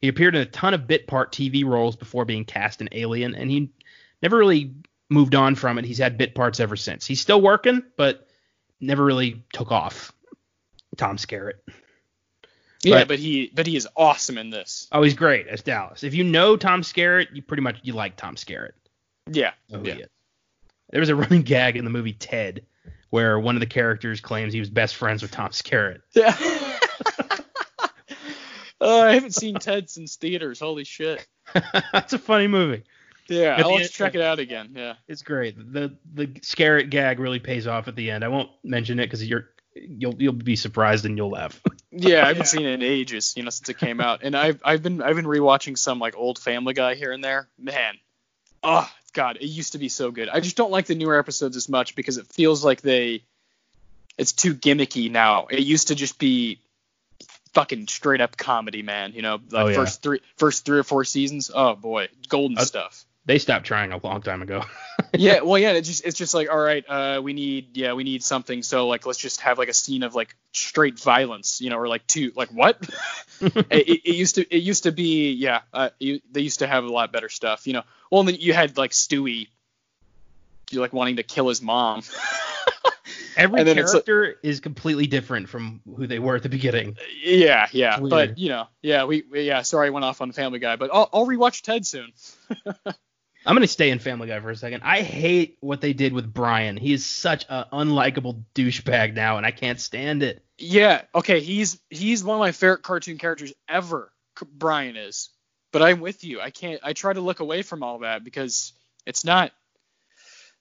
He appeared in a ton of bit part TV roles before being cast in Alien, and he never really moved on from it. He's had bit parts ever since. He's still working, but never really took off. Tom Skerritt. Yeah, But- but he but he is awesome in this. Oh, he's great as Dallas. If you know Tom Skerritt, you pretty much you like Tom Skerritt. Yeah. know yeah. There was a *laughs* running gag in the movie Ted where one of the characters claims he was best friends with Tom Skerritt. Yeah. *laughs* *laughs* oh, I haven't seen Ted since theaters. Holy shit. That's a funny movie. Yeah, At I'll the end- check it out again. Yeah. It's great. The the Skerritt gag really pays off at the end. I won't mention it because you're you'll you'll be surprised and you'll laugh. Yeah, I haven't seen it in ages, you know, since it came out. And I've I've been I've been rewatching some like old Family Guy here and there. Man, oh god, it used to be so good. I just don't like the newer episodes as much because it feels like they it's too gimmicky now. It used to just be fucking straight up comedy, man. You know, the Oh, yeah. first three first three or four seasons. Oh boy, golden Uh, stuff. They stopped trying a long time ago. *laughs* yeah, well, yeah, it's just it's just like all right, uh, we need yeah, we need something. So like, let's just have like a scene of like straight violence, you know, or like two like what? *laughs* it, it, it used to it used to be yeah, uh, you, they used to have a lot better stuff, you know. Well, and then you had like Stewie, you like wanting to kill his mom. *laughs* Every then like- character is completely different from who they were at the beginning. yeah, yeah, but you know, yeah, we, we yeah, sorry, I went off on Family Guy, but I'll I'll rewatch Ted soon. *laughs* I'm gonna stay in Family Guy for a second. I hate what they did with Brian. He is such an unlikable douchebag now, and I can't stand it. Yeah, okay, he's he's one of my favorite cartoon characters ever. Brian is, but I'm with you. I can't. I try to look away from all that because it's not.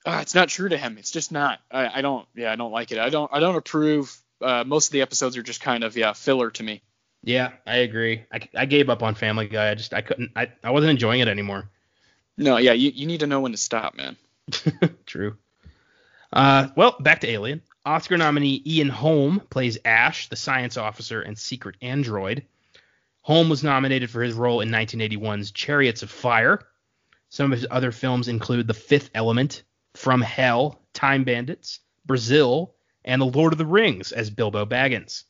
Uh, it's not true to him. It's just not. I, I don't. Yeah, I don't like it. I don't. I don't approve. Uh, most of the episodes are just kind of yeah filler to me. Yeah, I agree. I, I gave up on Family Guy. I just I couldn't. I, I wasn't enjoying it anymore. No, yeah, you, you need to know when to stop, man. *laughs* True. Uh, well, back to Alien. Oscar nominee Ian Holm plays Ash, the science officer and secret android. Holm was nominated for his role in 1981's Chariots of Fire. Some of his other films include The Fifth Element, From Hell, Time Bandits, Brazil, and The Lord of the Rings as Bilbo Baggins.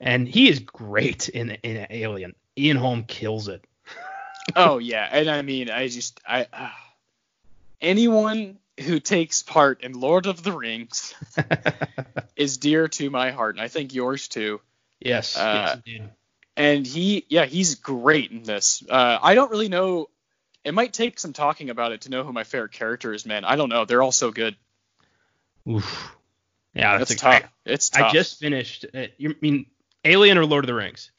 And he is great in, in Alien. Ian Holm kills it. *laughs* oh yeah, and I mean, I just I uh, anyone who takes part in Lord of the Rings *laughs* is dear to my heart, and I think yours too. yes, Uh, yes, indeed. And he yeah he's great in this uh, i don't really know it might take some talking about it to know who my favorite character is man i don't know they're all so good Oof. Yeah, it's that's a, tough it's tough I just finished. Uh, you mean Alien or Lord of the Rings?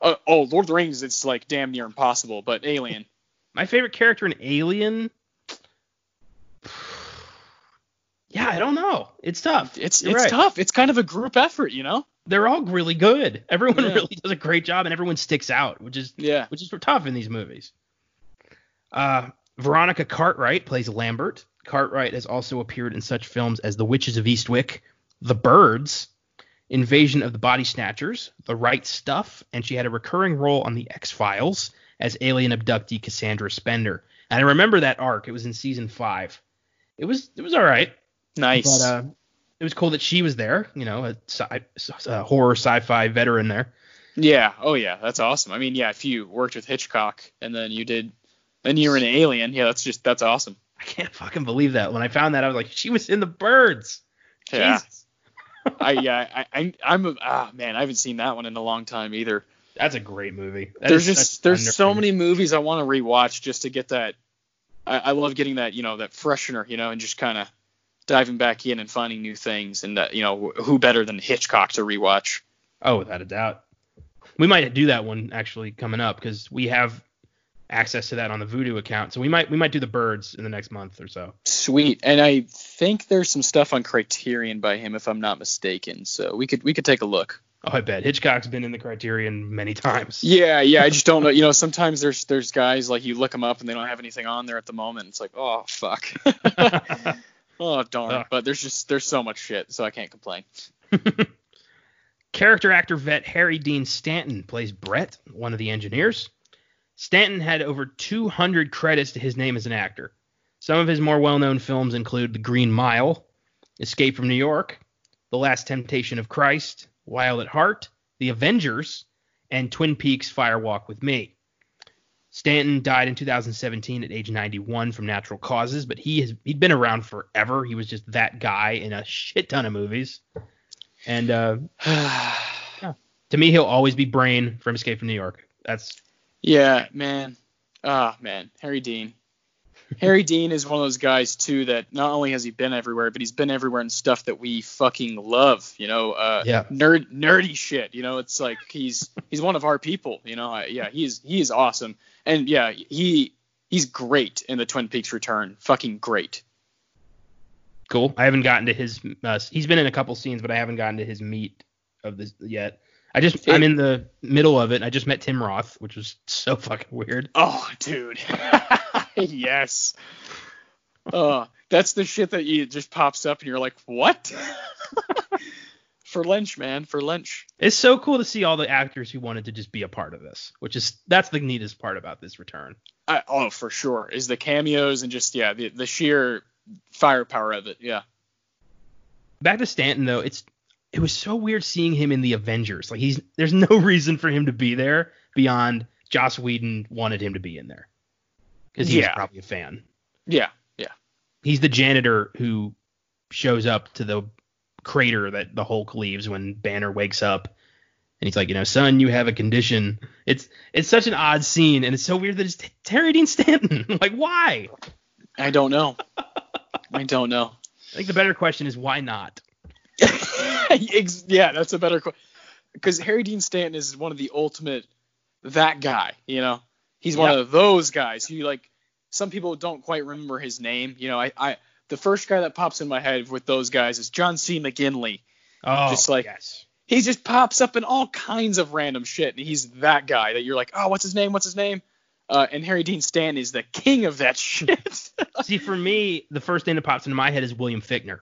oh, oh lord of the rings it's like damn near impossible but alien *laughs* My favorite character in Alien. *sighs* Yeah, I don't know. It's tough. it's You're it's right. tough it's kind of a group effort you know They're all really good. Everyone Yeah. really *laughs* does a great job, and everyone sticks out, which is yeah which is tough in these movies. Uh, Veronica Cartwright plays Lambert. Cartwright has also appeared in such films as The Witches of Eastwick, The Birds, Invasion of the Body Snatchers, The Right Stuff, and she had a recurring role on The X Files as alien abductee Cassandra Spender. And I remember that arc. It was in season five. It was it was all right, nice but uh, it was cool that she was there. You know, a, sci- a horror sci-fi veteran there. yeah oh yeah that's awesome i mean yeah if you worked with hitchcock and then you did then you were an alien yeah that's just that's awesome I can't fucking believe that. When I found that, I was like, she was in the birds. yeah Jesus. *laughs* i yeah I, I i'm a, ah man i haven't seen that one in a long time either That's a great movie. That there's just there's so many movies I want to rewatch just to get that. I, I love getting that you know that freshener you know and just kind of diving back in and finding new things and that you know who better than Hitchcock to rewatch. Oh, without a doubt. We might do that one actually coming up because we have access to that on the Vudu account. So we might we might do the birds in the next month or so. Sweet, and I think there's some stuff on Criterion by him if I'm not mistaken. So we could we could take a look. Oh, I bet Hitchcock's been in the Criterion many times. Yeah, yeah. I just don't know. *laughs* You know, sometimes there's there's guys like you look them up and they don't have anything on there at the moment. It's like, oh fuck. *laughs* oh darn. Ugh. But there's just there's so much shit, so I can't complain. *laughs* Character actor vet Harry Dean Stanton plays Brett, one of the engineers. Stanton had over 200 credits to his name as an actor. Some of his more well-known films include The Green Mile, Escape from New York, The Last Temptation of Christ, Wild at Heart, The Avengers, and Twin Peaks Fire Walk with Me. Stanton died in 2017 at age 91 from natural causes, but he has he'd been around forever. He was just that guy in a shit ton of movies. And uh, *sighs* to me, he'll always be Brain from Escape from New York. That's Yeah, man. Ah, man. Harry Dean. Harry *laughs* Dean is one of those guys too that not only has he been everywhere, but he's been everywhere in stuff that we fucking love. You know, uh, Yeah. nerd nerdy shit. You know, it's like he's he's one of our people. You know, I, yeah, he's he is awesome, and yeah, he he's great in the Twin Peaks Return. Fucking great. Cool. I haven't gotten to his. Uh, he's been in a couple scenes, but I haven't gotten to his meat of this yet. I just I'm in the middle of it. I just met Tim Roth, which was so *laughs* fucking weird. Oh, dude. *laughs* yes. Uh, that's the shit that you just pops up and you're like, what? *laughs* for Lynch, man, for Lynch. It's so cool to see all the actors who wanted to just be a part of this, which is that's the neatest part about this return. I, oh, for sure, is the cameos and just yeah, the the sheer firepower of it. Yeah. Back to Stanton though, it's it was so weird seeing him in the Avengers. Like he's there's no *laughs* reason for him to be there beyond Joss Whedon wanted him to be in there because he's yeah. probably a fan. Yeah, yeah. He's the janitor who shows up to the crater that the Hulk leaves when Banner wakes up. And he's like, you know, son, you have a condition. It's it's such an odd scene, and it's so weird that it's Terry Dean Stanton. *laughs* like, why? I don't know. I don't know. I think the better question is why not? *laughs* yeah, that's a better question. Because Harry Dean Stanton is one of the ultimate that guy. You know, he's one of those guys who like some people don't quite remember his name. You know, I, I the first guy that pops in my head with those guys is John C. McGinley. Oh, just like yes. he just pops up in all kinds of random shit, and he's that guy that you're like, oh, what's his name? What's his name? Uh, and Harry Dean Stanton is the king of that *laughs* shit. *laughs* See, for me, the first thing that pops into my head is William Fichtner.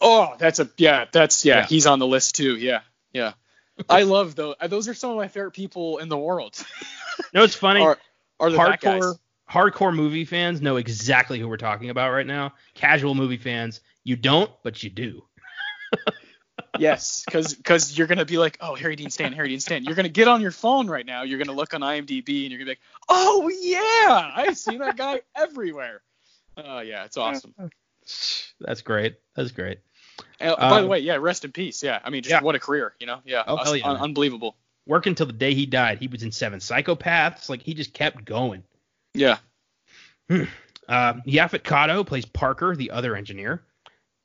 Oh, that's a yeah, that's yeah, yeah. he's on the list too. Yeah, yeah. *laughs* I love those. Those are some of my favorite people in the world. no, it's funny. Are, are the hardcore hardcore movie fans know exactly who we're talking about right now. Casual movie fans, you don't, but you do. yes, because because you're gonna be like, oh, Harry Dean Stanton, Harry Dean Stanton. You're gonna get on your phone right now. You're gonna look on IMDb and you're gonna be like, oh yeah, I've seen that guy *laughs* everywhere. Oh uh, yeah, it's awesome. That's great. That's great. Uh, by the um, way, yeah, rest in peace. Yeah, I mean, just yeah. what a career, you know? Yeah, oh, yeah un- unbelievable. Working until the day he died. He was in Seven Psychopaths. Like he just kept going. Yeah. Hmm. Uh, Yaphet Kotto plays Parker, the other engineer.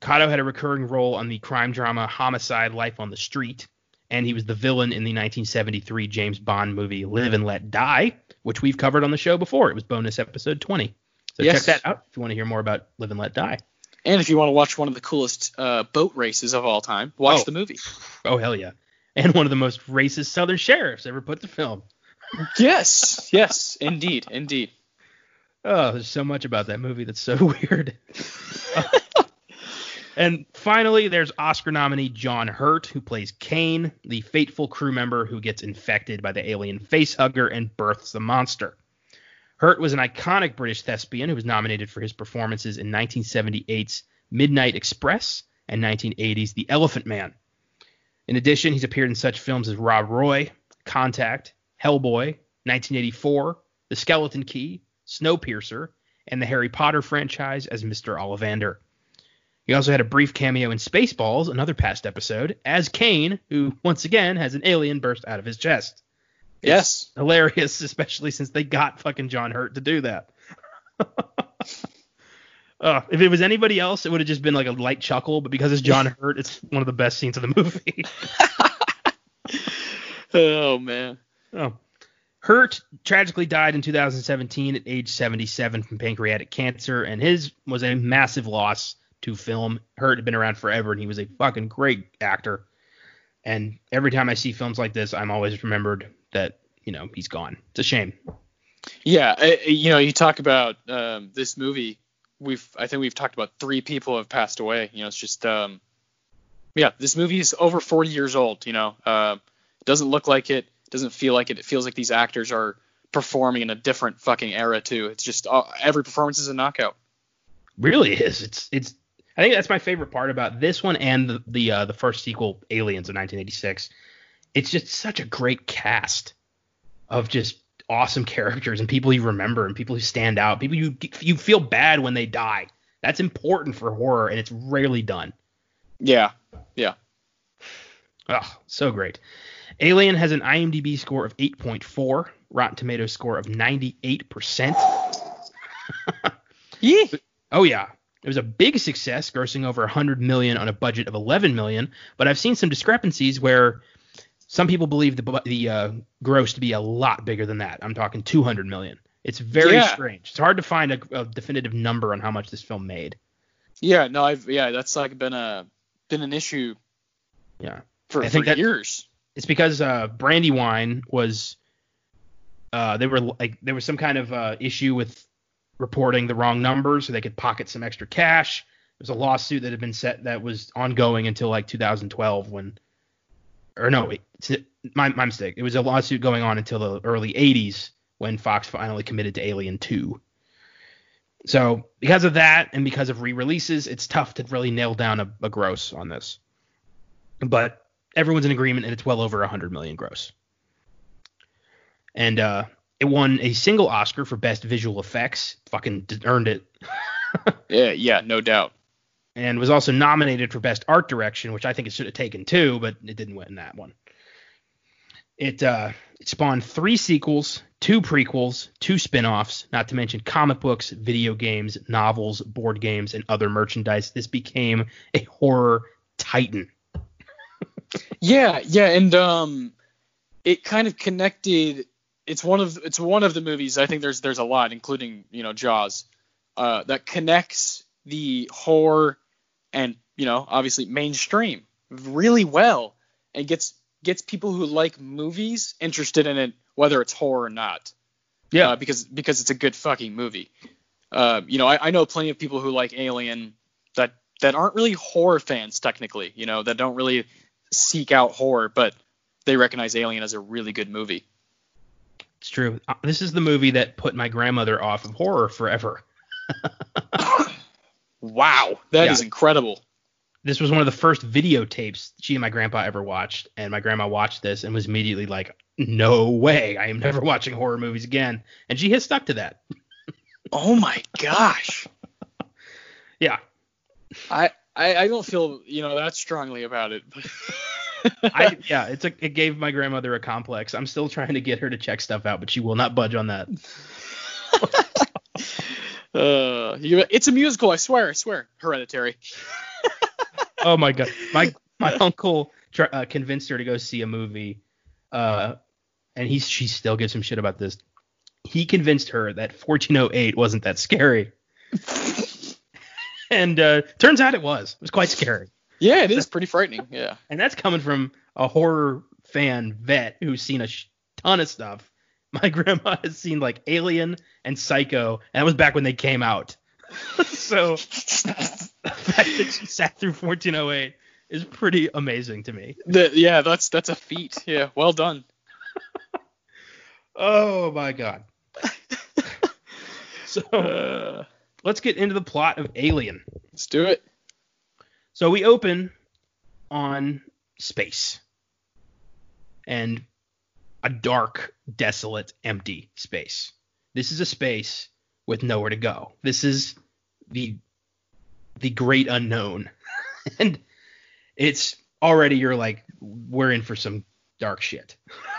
Kotto had a recurring role on the crime drama Homicide: Life on the Street, and he was the villain in the 1973 James Bond movie Live and Let Die, which we've covered on the show before. It was bonus episode 20. So yes. check that out if you want to hear more about Live and Let Die. And if you want to watch one of the coolest uh, boat races of all time, watch oh. the movie. Oh hell yeah! And one of the most racist Southern sheriffs ever put to film. yes, yes, indeed, indeed. Oh, there's so much about that movie that's so *laughs* weird. Uh, and finally, there's Oscar nominee John Hurt, who plays Kane, the fateful crew member who gets infected by the alien facehugger and births the monster. Hurt was an iconic British thespian who was nominated for his performances in 1978's Midnight Express and 1980's The Elephant Man. In addition, he's appeared in such films as Rob Roy, Contact, Hellboy, 1984, The Skeleton Key, Snowpiercer, and the Harry Potter franchise as Mr. Ollivander. He also had a brief cameo in Spaceballs, another past episode, as Kane, who once again has an alien burst out of his chest. It's yes. Hilarious, *laughs* especially since they got fucking John Hurt to do that. *laughs* uh, if it was anybody else, it would have just been like a light chuckle, but because it's John *laughs* Hurt, it's one of the best scenes of the movie. oh man. Oh. Hurt tragically died in 2017 at age 77 from pancreatic cancer, and his was a massive loss to film. Hurt had been around forever, and he was a fucking great actor. And every time I see films like this, I'm always remembered that you know he's gone. It's a shame. Yeah, I, you know, you talk about um, this movie. We've I think we've talked about three people have passed away. You know, it's just um, yeah, this movie is over 40 years old. You know, uh, doesn't look like it. Doesn't feel like it. It feels like these actors are performing in a different fucking era too. It's just uh, every performance is a knockout. Really is. It's it's. I think that's my favorite part about this one and the the, uh, the first sequel, Aliens, in 1986 it's just such a great cast of just awesome characters and people you remember and people who stand out, people you you feel bad when they die. That's important for horror and it's rarely done. Yeah. Yeah. Oh, so great. Alien has an IMDb score of 8.4, Rotten Tomatoes score of 98%. *laughs* yeah. Oh yeah. It was a big success, grossing over 100 million on a budget of 11 million, but I've seen some discrepancies where some people believe the the uh, gross to be a lot bigger than that. I'm talking 200 million. It's very yeah. strange. It's hard to find a, a, definitive number on how much this film made. Yeah, no, I've yeah, that's like been a been an issue. Yeah. For, I think for that- years. It's because uh, Brandywine was uh, they were like there was some kind of uh, issue with reporting the wrong numbers so they could pocket some extra cash. There was a lawsuit that had been set that was ongoing until like 2012 when or no it's- my my mistake. It was a lawsuit going on until the early 80s when Fox finally committed to Alien 2. So because of that and because of re-releases, it's tough to really nail down a, a gross on this. But everyone's in agreement and it's well over 100 million gross. And uh, it won a single Oscar for best visual effects. Fucking earned it. *laughs* Yeah, yeah, no doubt. And was also nominated for best art direction, which I think it should have taken too, but it didn't win that one. It uh, it spawned three sequels, two prequels, two spin-offs, not to mention comic books, video games, novels, board games, and other merchandise. This became a horror titan. Yeah, yeah, and um, it kind of connected. It's one of it's one of the movies. I think there's there's a lot, including you know Jaws, uh, that connects the horror and you know obviously mainstream really well, and gets gets people who like movies interested in it, whether it's horror or not. Yeah. uh, because because it's a good fucking movie. Uh, you know, I, I know plenty of people who like Alien that that aren't really horror fans technically. You know, that don't really seek out horror, but they recognize Alien as a really good movie. It's true. Uh, This is the movie that put my grandmother off of horror forever. *laughs* Wow, that is Yeah. incredible. This was one of the first videotapes she and my grandpa ever watched, and my grandma watched this and was immediately like, "No way! I am never watching horror movies again." And she has stuck to that. Oh my gosh. *laughs* Yeah, I, I I don't feel you know that strongly about it. *laughs* I yeah, it's a it gave my grandmother a complex. I'm still trying to get her to check stuff out, but she will not budge on that. *laughs* uh, you, it's a musical. I swear. I swear. Hereditary. *laughs* Oh my god, my my uncle tr- uh, convinced her to go see a movie, uh, and he she still gives him shit about this. He convinced her that 1408 wasn't that scary, and uh, turns out it was. It was quite scary, Yeah, it is pretty frightening. Yeah. *laughs* and that's coming from a horror fan vet who's seen a sh- ton of stuff. *laughs* My grandma has seen like Alien and Psycho, and that was back when they came out. *laughs* so the fact that she sat through 1408 is pretty amazing to me. The, yeah, that's that's a feat. Yeah, well done. Oh my god. so Uh, let's get into the plot of Alien. let's do it. So we open on space and a dark, desolate, empty space. This is a space with nowhere to go. This is the the great unknown. *laughs* and it's already you're like we're in for some dark shit. *laughs*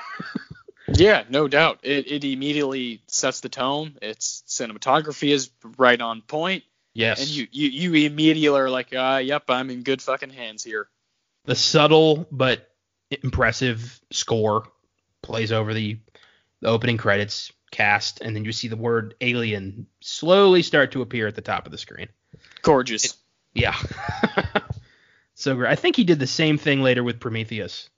Yeah, no doubt. It it immediately sets the tone. Its cinematography is right on point, Yes. and you you you immediately are like, ah, yep, I'm in good fucking hands here. the subtle but impressive score plays over the, the opening credits cast and then you see the word alien slowly start to appear at the top of the screen Gorgeous. yeah *laughs* so great i think he did the same thing later with prometheus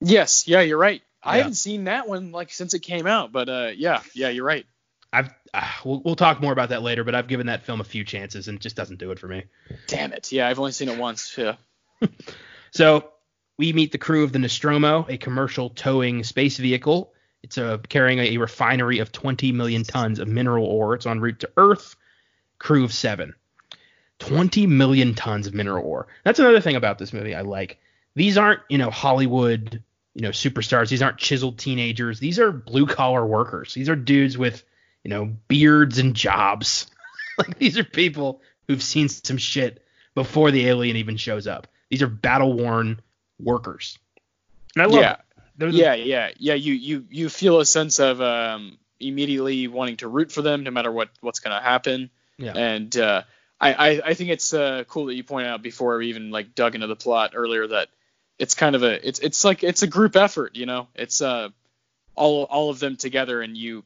yes, yeah, you're right. I haven't seen that one like since it came out, but uh, yeah, yeah, you're right. i've uh, we'll, we'll talk more about that later but i've given that film a few chances and it just doesn't do it for me Damn it. Yeah, I've only seen it once. Yeah. *laughs* So we meet the crew of the Nostromo, a commercial towing space vehicle. It's uh, carrying a, refinery of 20 million tons of mineral ore. It's en route to Earth. Crew of seven. 20 million tons of mineral ore. That's another thing about this movie I like. These aren't, you know, Hollywood, you know, superstars. These aren't chiseled teenagers. These are blue collar workers. These are dudes with, you know, beards and jobs. *laughs* like these are people who've seen some shit before the alien even shows up. These are battle worn workers. And I love yeah. the- Yeah, yeah, yeah. You you you feel a sense of um, immediately wanting to root for them, no matter what what's gonna happen. Yeah. And uh, I, I I think it's uh, cool that you pointed out before we even like dug into the plot earlier that it's kind of a it's it's like it's a group effort, you know. It's uh all all of them together, and you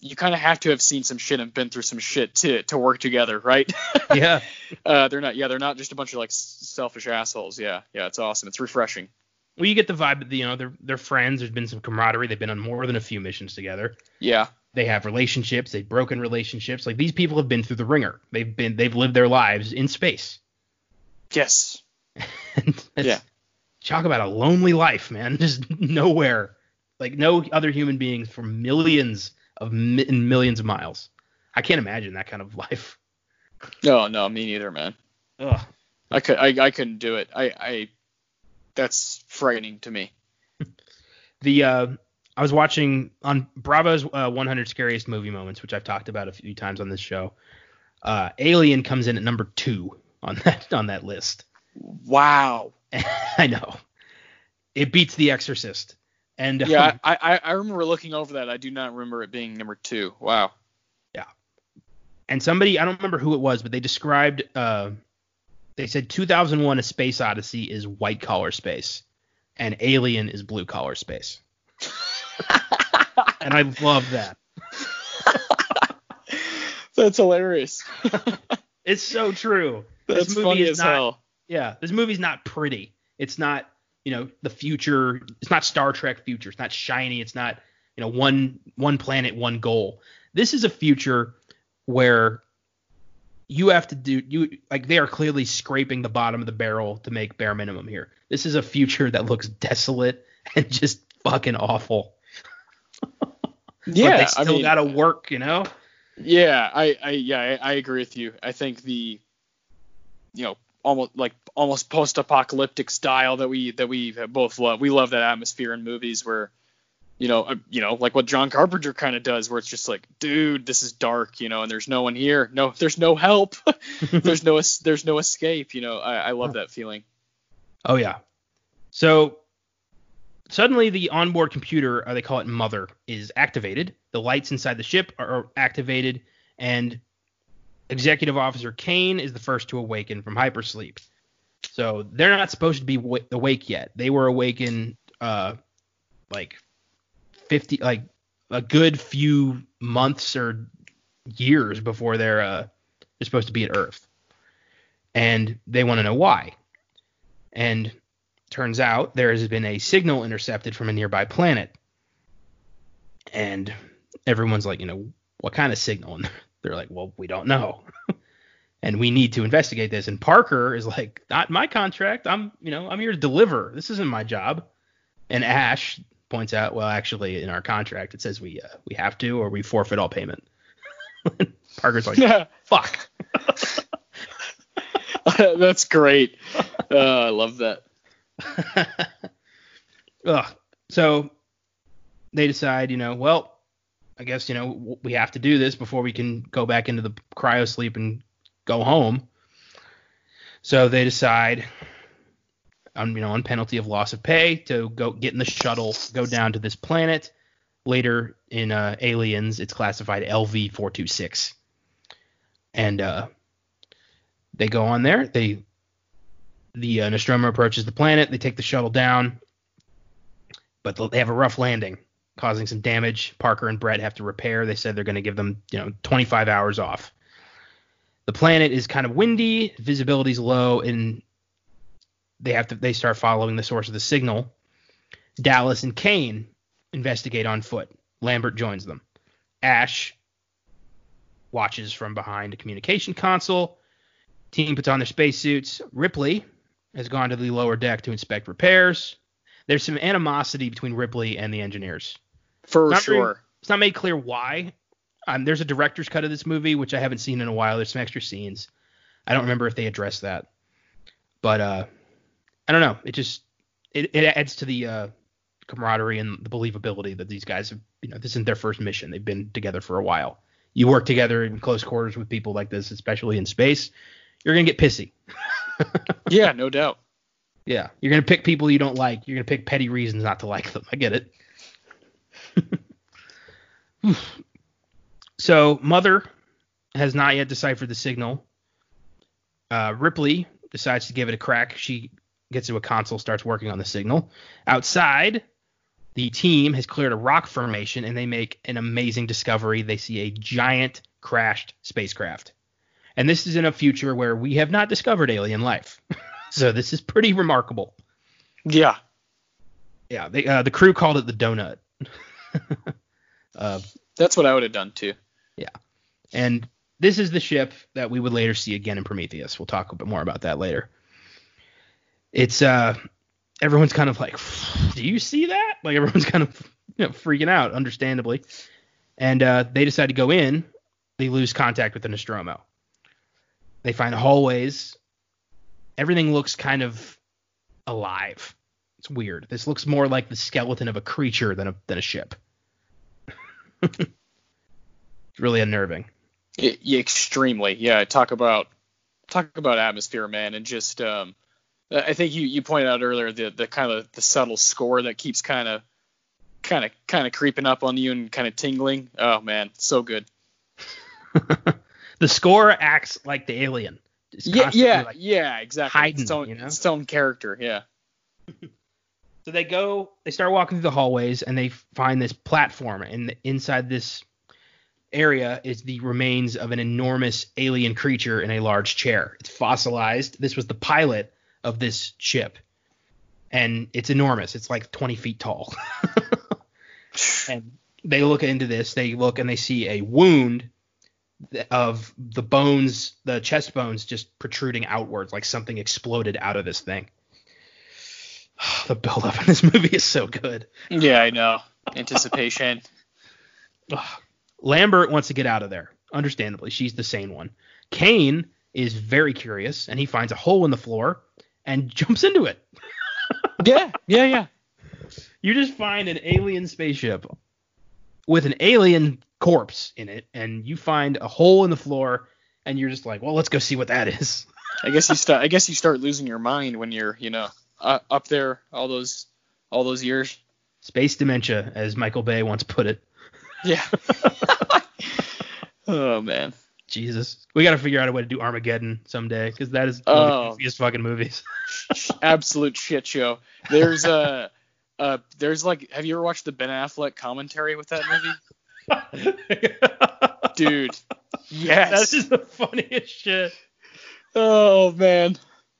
you kind of have to have seen some shit and been through some shit to to work together, right? *laughs* Yeah. uh, they're not. Yeah, they're not just a bunch of like selfish assholes. Yeah, yeah, it's awesome. It's refreshing. Well, you get the vibe that you know they're they're friends. There's been some camaraderie. They've been on more than a few missions together. Yeah. They have relationships. They've broken relationships. Like these people have been through the ringer. They've been they've lived their lives in space. Yes. *laughs* Yeah. Talk about a lonely life, man. *laughs* Just nowhere. Like no other human beings for millions of mi- millions of miles. I can't imagine that kind of *laughs* life. No, no, me neither, man. Ugh. I could, I, I couldn't do it. I, I, that's frightening to me. The uh, I was watching on Bravo's uh, 100 Scariest Movie Moments, which I've talked about a few times on this show. Uh, Alien comes in at number two on that on that list. Wow. *laughs* I know. It beats The Exorcist. And um, Yeah, I, I, I remember looking over that. I do not remember it being number two. Wow. Yeah. And somebody I don't remember who it was, but they described uh, they said 2001: A Space Odyssey is white collar space, and Alien is blue collar space. *laughs* and I love that. That's hilarious. *laughs* It's so true. That's this movie funny is as not, hell. Yeah, this movie's not pretty. It's not, you know, the future. It's not Star Trek future. It's not shiny. It's not, you know, one one planet, one goal. This is a future where you have to do you like they are clearly scraping the bottom of the barrel to make bare minimum here. This is a future that looks desolate *laughs* and just fucking awful. *laughs* Yeah, they I still mean, gotta work, you know. Yeah, I, I yeah, I, I agree with you. I think the you know, almost like almost post-apocalyptic style that we that we both love. We love that atmosphere in movies where you know, uh, you know, like what John Carpenter kind of does where it's just like, dude, this is dark, you know, and there's no one here. No, there's no help. *laughs* there's no there's no escape, you know. I, I love that feeling. Oh yeah. So suddenly the onboard computer, they call it Mother, is activated. The lights inside the ship are activated, and Executive Officer Kane is the first to awaken from hypersleep. So they're not supposed to be wa- awake yet. They were awakened uh, like 50, like a good few months or years before they're uh, they're supposed to be at Earth, and they want to know why. And turns out there has been a signal intercepted from a nearby planet. And everyone's like, you know, what kind of signal? And they're like, well, we don't know. *laughs* and we need to investigate this. And Parker is like, not my contract. I'm, you know, I'm here to deliver. This isn't my job. And Ash points out, well, actually, in our contract, it says we uh, we have to or we forfeit all payment. *laughs* Parker's like, fuck. *laughs* That's great. Uh, I love that. Ugh. So they decide, you know, well, I guess you know we have to do this before we can go back into the cryo sleep and go home. So they decide, on you know, on penalty of loss of pay, to go get in the shuttle, go down to this planet. Later in uh, Aliens, it's classified LV four two six, and uh, they go on there. They the uh, Nostromo approaches the planet. They take the shuttle down, but they have a rough landing, causing some damage. Parker and Brett have to repair. They said they're going to give them, you know, 25 hours off. The planet is kind of windy, visibility's low, and they have to they start following the source of the signal. Dallas and Kane investigate on foot. Lambert joins them. Ash watches from behind a communication console. Team puts on their spacesuits. Ripley has gone to the lower deck to inspect repairs. There's some animosity between Ripley and the engineers. For Not very- sure. It's not made clear why. Um, there's a director's cut of this movie, which I haven't seen in a while. There's some extra scenes. I don't remember if they addressed that, but uh, I don't know. It just it, it adds to the uh, camaraderie and the believability that these guys have. You know, this isn't their first mission. They've been together for a while. You work together in close quarters with people like this, especially in space. You're gonna get pissy. *laughs* Yeah, no doubt. Yeah, you're gonna pick people you don't like. You're gonna pick petty reasons not to like them. I get it. *laughs* so Mother has not yet deciphered the signal. Uh, Ripley decides to give it a crack. She gets to a console, starts working on the signal. Outside, the team has cleared a rock formation and they make an amazing discovery. They see a giant crashed spacecraft. And this is in a future where we have not discovered alien life. *laughs* so this is pretty remarkable. Yeah. Yeah, they, uh, the crew called it the donut. *laughs* *laughs* uh, That's what I would have done too. Yeah. And this is the ship that we would later see again in Prometheus. We'll talk a bit more about that later. It's uh everyone's kind of like, do you see that? Like everyone's kind of you know, freaking out, understandably. And uh, they decide to go in. They lose contact with the Nostromo. They find hallways. Everything looks kind of alive. It's weird. This looks more like the skeleton of a creature than a than a ship. It's *laughs* really unnerving. It, extremely. Yeah, talk about talk about atmosphere, man, and just um, I think you, you pointed out earlier the the kind of the subtle score that keeps kind of kind of kind of creeping up on you and kind of tingling. Oh man, so good. *laughs* the score acts like the alien. Yeah, yeah, like yeah, exactly. Hiding, its own, you know? its own character, yeah. *laughs* so they go, they start walking through the hallways, and they find this platform, and inside this area is the remains of an enormous alien creature in a large chair. It's fossilized. This was the pilot of this ship, and it's enormous. It's like 20 feet tall. *laughs* and they look into this. They look and they see a wound of the bones, the chest bones, just protruding outwards, like something exploded out of this thing. *sighs* the buildup in this movie is so good. Yeah, I know. Anticipation. *sighs* Lambert wants to get out of there. Understandably, she's the sane one. Kane is very curious, and he finds a hole in the floor and *laughs* jumps into it. *laughs* yeah, yeah, yeah. You just find an alien spaceship with an alien corpse in it, and you find a hole in the floor, and you're just like, well, let's go see what that is. I guess you start. I guess you start losing your mind when you're, you know, uh, up there all those all those years. Space dementia, as Michael Bay once put it. *laughs* Yeah. *laughs* oh man. Jesus, we got to figure out a way to do Armageddon someday because that is one oh, of the easiest fucking movies. *laughs* absolute shit show. There's a, uh, there's like, have you ever watched the Ben Affleck commentary with that movie? Dude, yes, that is the funniest shit. Oh man,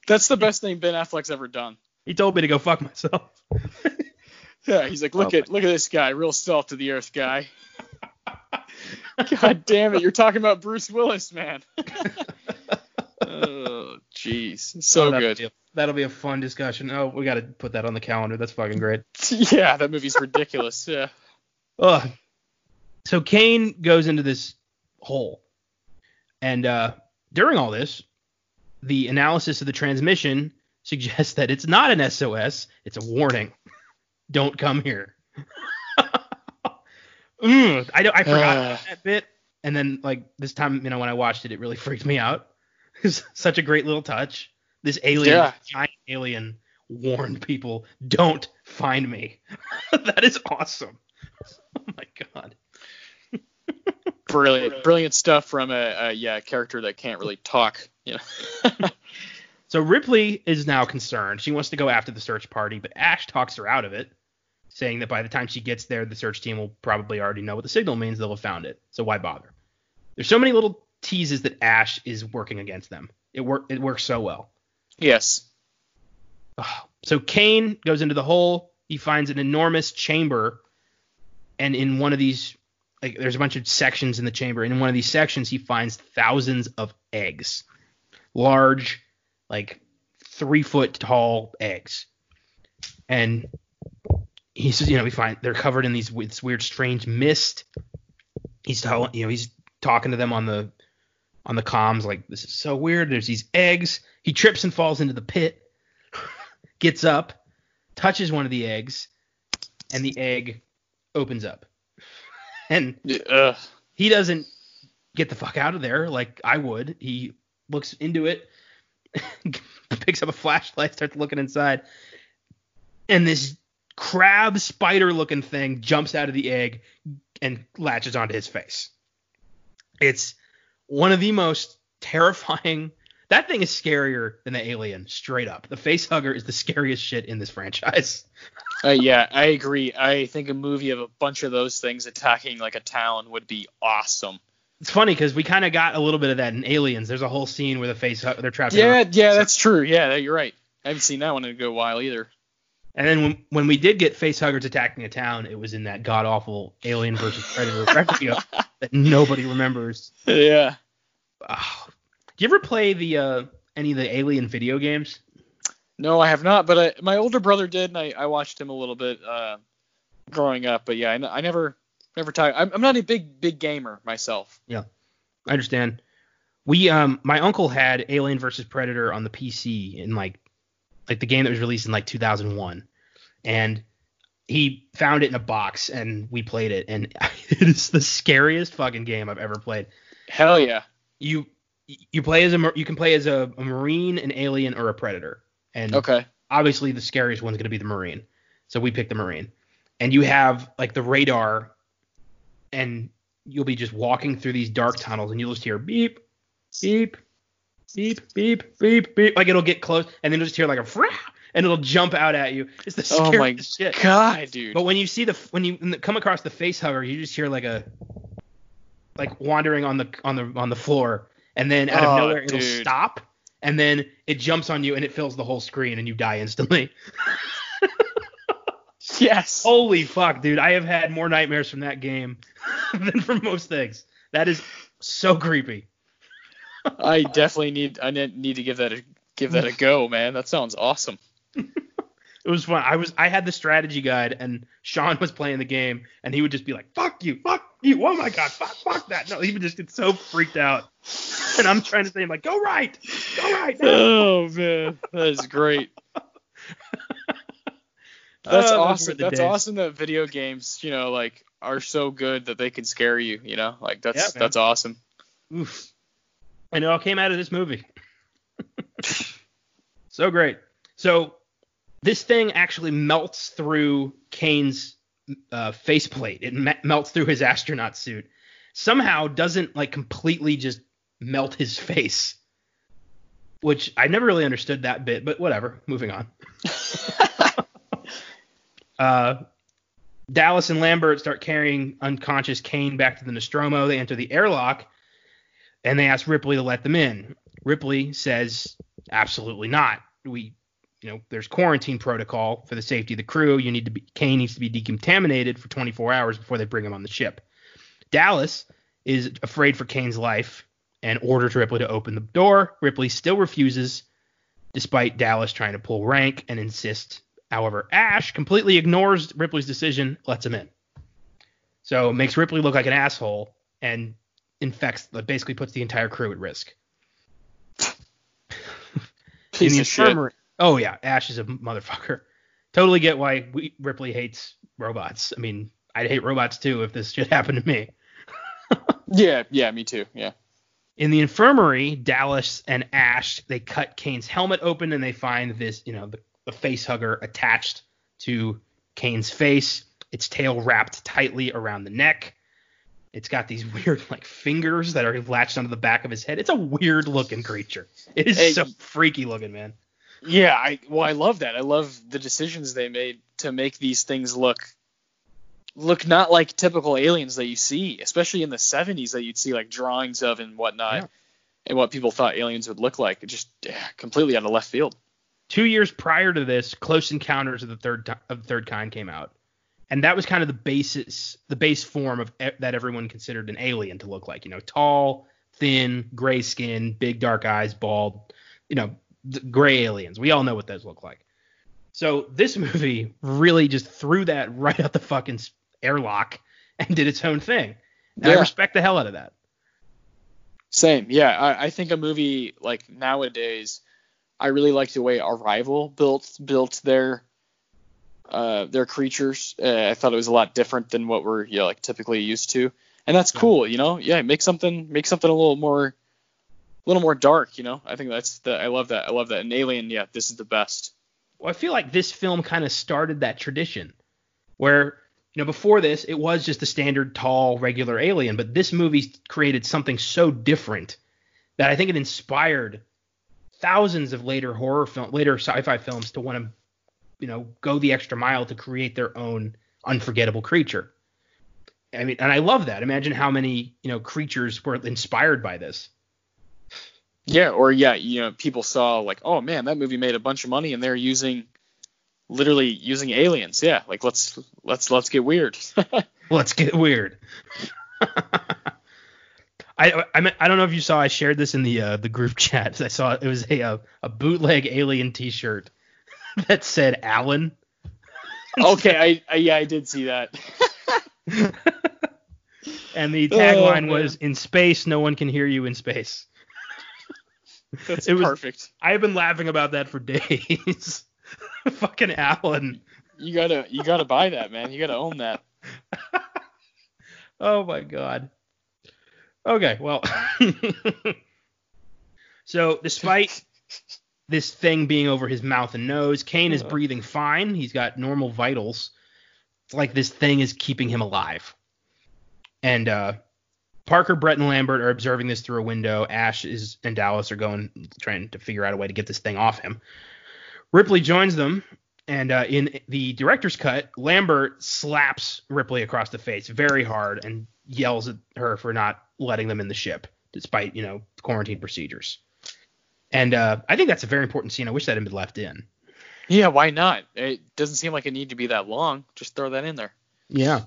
that's the best thing Ben Affleck's ever done. He told me to go fuck myself. *laughs* yeah, he's like, look oh, at look at this guy, real salt to the earth guy. *laughs* God damn it, you're talking about Bruce Willis, man. *laughs* oh, jeez, so oh, good. Be a, that'll be a fun discussion. Oh, we got to put that on the calendar. That's fucking great. yeah, that movie's ridiculous. Yeah. Ugh. So Kane goes into this hole, and uh, during all this, the analysis of the transmission suggests that it's not an SOS; it's a warning. Don't come here. *laughs* mm, I I forgot uh. that bit, and then like this time, you know, when I watched it, it really freaked me out. *laughs* It's such a great little touch. This alien, yeah. giant alien, warned people, "Don't find me." *laughs* that is awesome. Oh my god. brilliant, brilliant stuff from a, a yeah character that can't really talk. You know. So Ripley is now concerned. She wants to go after the search party, but Ash talks her out of it saying that by the time she gets there, the search team will probably already know what the signal means. They'll have found it. So why bother? There's so many little teases that Ash is working against them. It work it works so well. Yes. So Kane goes into the hole. He finds an enormous chamber, and in one of these, like, there's a bunch of sections in the chamber. And in one of these sections, he finds thousands of eggs, large, like three foot tall eggs. And he says, you know, we find they're covered in these this weird, strange mist. He's telling, you know, he's talking to them on the on the comms like this is so weird. There's these eggs. He trips and falls into the pit. *laughs* gets up, touches one of the eggs, and the egg opens up. *laughs* and uh. he doesn't get the fuck out of there like I would. He looks into it, *laughs* picks up a flashlight, starts looking inside, and this crab spider looking thing jumps out of the egg and latches onto his face. It's one of the most terrifying. That thing is scarier than the alien, straight up. The face hugger is the scariest shit in this franchise. Uh, yeah, I agree. I think a movie of a bunch of those things attacking like a town would be awesome. It's funny because we kind of got a little bit of that in Aliens. There's a whole scene where the face they're trapped. Yeah, in yeah, that's true. Yeah, you're right. I haven't seen that one in a good while either. And then when, when we did get face huggers attacking a town, it was in that god awful Alien versus Predator *laughs* that nobody remembers. Yeah. Oh. Do you ever play the uh, any of the Alien video games? No, I have not, but I, my older brother did, and I, I watched him a little bit uh, growing up. But yeah, I never never talk. I'm, I'm not a big big gamer myself. Yeah, I understand. We um my uncle had Alien versus Predator on the PC in like like the game that was released in like 2001, and he found it in a box and we played it and *laughs* it is the scariest fucking game I've ever played. Hell yeah. You you play as a you can play as a, a marine, an alien, or a predator, and Okay. obviously the scariest one's going to be the marine. So we picked the marine. And you have like the radar and you'll be just walking through these dark tunnels and you'll just hear beep, beep, beep, beep, beep, beep. Like it'll get close and then you'll just hear like a *laughs* frah, and it'll jump out at you. It's the scariest Oh my shit. god, dude. But when you see the when you come across the face hugger, you just hear like a like wandering on the on the on the floor, and then out of Oh, nowhere it'll dude. stop, and then it jumps on you and it fills the whole screen and you die instantly. *laughs* yes. Holy fuck, dude! I have had more nightmares from that game than for most things. That is so creepy. I definitely need I need to give that a give that a go, man. That sounds awesome. *laughs* It was fun. I was I had the strategy guide and Sean was playing the game and he would just be like, "Fuck you, fuck you, oh my god, fuck, fuck that." No, he would just get so freaked out. *laughs* And I'm trying to say, I'm like, "Go right, go right." now." Oh man, that is great. *laughs* That's were awesome. That's days. awesome that video games, you know, like are so good that they can scare you. You know, like that's Yeah, that's awesome. Oof. And it all came out of this movie. *laughs* so great. So this thing actually melts through Kane's uh, faceplate. It me- melts through his astronaut suit. Somehow doesn't like completely just melt his face. Which I never really understood that bit, but whatever. Moving on. *laughs* *laughs* Uh, Dallas and Lambert start carrying unconscious Kane back to the Nostromo. They enter the airlock and they ask Ripley to let them in. Ripley says, absolutely not. We, you know, there's quarantine protocol for the safety of the crew. You need to be, Kane needs to be decontaminated for 24 hours before they bring him on the ship. Dallas is afraid for Kane's life and orders Ripley to open the door. Ripley still refuses, despite Dallas trying to pull rank and insist. However, Ash completely ignores Ripley's decision, lets him in. So makes Ripley look like an asshole and infects, basically puts the entire crew at risk. Piece in the infirmary. Oh yeah, Ash is a motherfucker. Totally get why we, Ripley hates robots. I mean, I'd hate robots too if this shit happened to me. *laughs* Yeah, yeah, me too. Yeah. In the infirmary, Dallas and Ash they cut Kane's helmet open and they find this, you know, the, the face hugger attached to Kane's face. Its tail wrapped tightly around the neck. It's got these *laughs* weird like fingers that are latched onto the back of his head. It's a weird looking creature. It is Hey. so freaky looking, man. Yeah, I well, I love that. I love the decisions they made to make these things look look not like typical aliens that you see, especially in the 70s that you'd see like drawings of and whatnot, Yeah. and what people thought aliens would look like. It just yeah, completely out of left field. Two years prior to this, Close Encounters of the Third of the Third Kind came out, and that was kind of the basis, the base form of that everyone considered an alien to look like. You know, tall, thin, gray skin, big dark eyes, bald. You know, gray aliens. We all know what those look like. So this *laughs* movie really just threw that right out the fucking airlock and did its own thing. And I respect the hell out of that. Same, yeah. I, I think a movie like nowadays, I really like the way Arrival built built their uh, their creatures. Uh, I thought it was a lot different than what we're you know, like typically used to, and that's cool. You know, yeah, make something make something a little more a little more dark. You know, I think that's the I love that I love that. And Alien, yeah, this is the best. Well, I feel like this film kind of started that tradition where, you know, before this, it was just the standard tall, regular alien, but this movie created something so different that I think it inspired thousands of later horror film, later sci-fi films to want to you know, go the extra mile to create their own unforgettable creature. I mean, and I love that. Imagine how many, you know, creatures were inspired by this. Yeah, or yeah, you know, people saw like, oh man, that movie made a bunch of money and they're using literally using aliens. Yeah, like let's let's let's get weird. *laughs* let's get weird. *laughs* I, I I don't know if you saw I shared this in the uh, the group *laughs* chat. I saw it was a a, a bootleg alien T-shirt *laughs* that said Alan. *laughs* okay, I, I yeah I did see that. and the tagline oh, was "In space, no one can hear you in space." That's it was, perfect. I've been laughing about that for days. Fucking Alan. You gotta you gotta buy that, man. You gotta own that. oh my god. Okay, well. *laughs* so despite *laughs* this thing being over his mouth and nose, Kane is breathing fine. He's got normal vitals. It's like this thing is keeping him alive. And uh, Parker, Brett, and Lambert are observing this through a window. Ash is and Dallas are going trying to figure out a way to get this thing off him. Ripley joins them, and uh, in the director's cut, Lambert slaps Ripley across the face very hard and yells at her for not letting them in the ship, despite you know quarantine procedures. And uh, I think that's a very important scene. I wish that had been left in. Yeah, why not? It doesn't seem like it need to be that long. Just throw that in there. Yeah.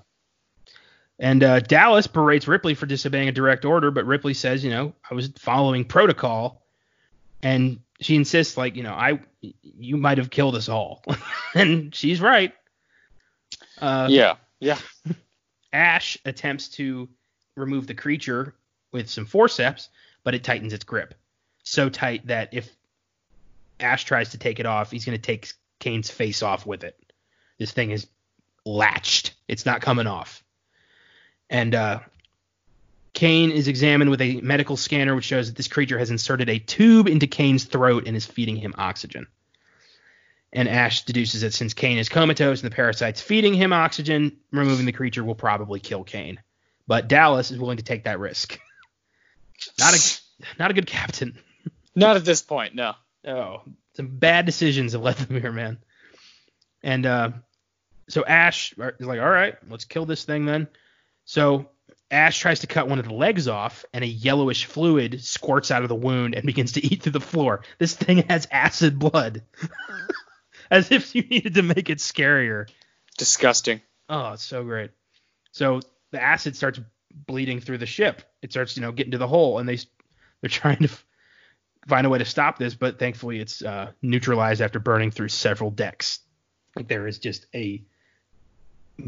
And uh, Dallas berates Ripley for disobeying a direct order, but Ripley says, you know, I was following protocol, and she insists, like, you know, I, you might have killed us all, *laughs* and she's right. Uh, yeah, yeah. Ash attempts to remove the creature with some forceps, but it tightens its grip so tight that if Ash tries to take it off, he's going to take Kane's face off with it. This thing is latched; it's not coming off. And uh, Kane is examined with a medical scanner, which shows that this creature has inserted a tube into Kane's throat and is feeding him oxygen. And Ash deduces that since Kane is comatose and the parasite's feeding him oxygen, removing the creature will probably kill Kane. But Dallas is willing to take that risk. *laughs* not a not a good captain. *laughs* Not at this point, no. Oh, some bad decisions have led them here, man. And uh, so Ash is like, all right, let's kill this thing then. So Ash tries to cut one of the legs off, and a yellowish fluid squirts out of the wound and begins to eat through the floor. This thing has acid blood, *laughs* as if you needed to make it scarier. Disgusting. Oh, it's so great. So the acid starts bleeding through the ship. It starts, you know, getting to the hole, and they they're *laughs* trying to find a way to stop this, but thankfully it's uh, neutralized after burning through several decks. Like there is just a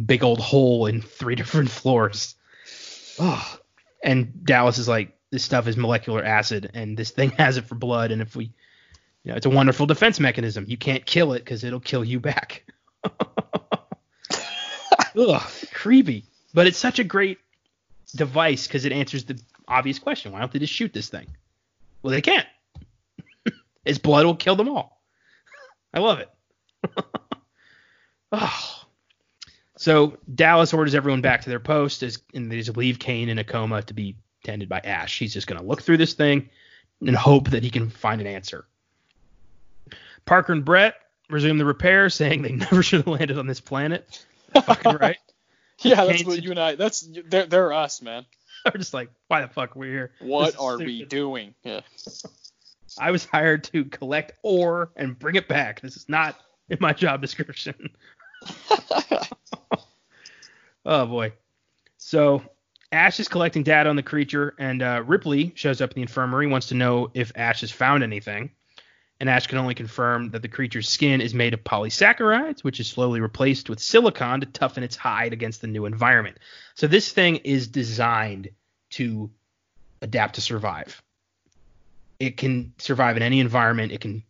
big old hole in three *laughs* different floors. Oh. And Dallas is like, this stuff is molecular acid, and this thing *laughs* has it for blood, and if we, you know, it's a wonderful defense mechanism. You can't kill it because it'll kill you back. *laughs* Ugh, creepy. But it's such a great device because it answers the obvious question: Why don't they just shoot this thing? Well, they can't. *laughs* Its blood will kill them all. *laughs* I love it. oh. So Dallas orders everyone back to their post as, and they just leave Kane in a coma to be tended by Ash. He's just going to look through this thing and hope that he can find an answer. Parker and Brett resume the repair, saying they *laughs* never should have landed on this planet. Fucking right. *laughs* yeah, that's what you and I. That's they're, they're us, man. *laughs* Are just like, why the fuck we're here? What are stupid. we doing? Yeah. I was hired to collect ore and bring it back. This is not in my job description. oh boy. So Ash is collecting data on the creature, and uh, Ripley shows up in the infirmary, wants to know if Ash has found anything. And Ash can only confirm that the creature's skin is made of polysaccharides, which is slowly replaced with silicon to toughen its hide against the new environment. So this thing is designed to adapt to survive. It can survive in any environment. It can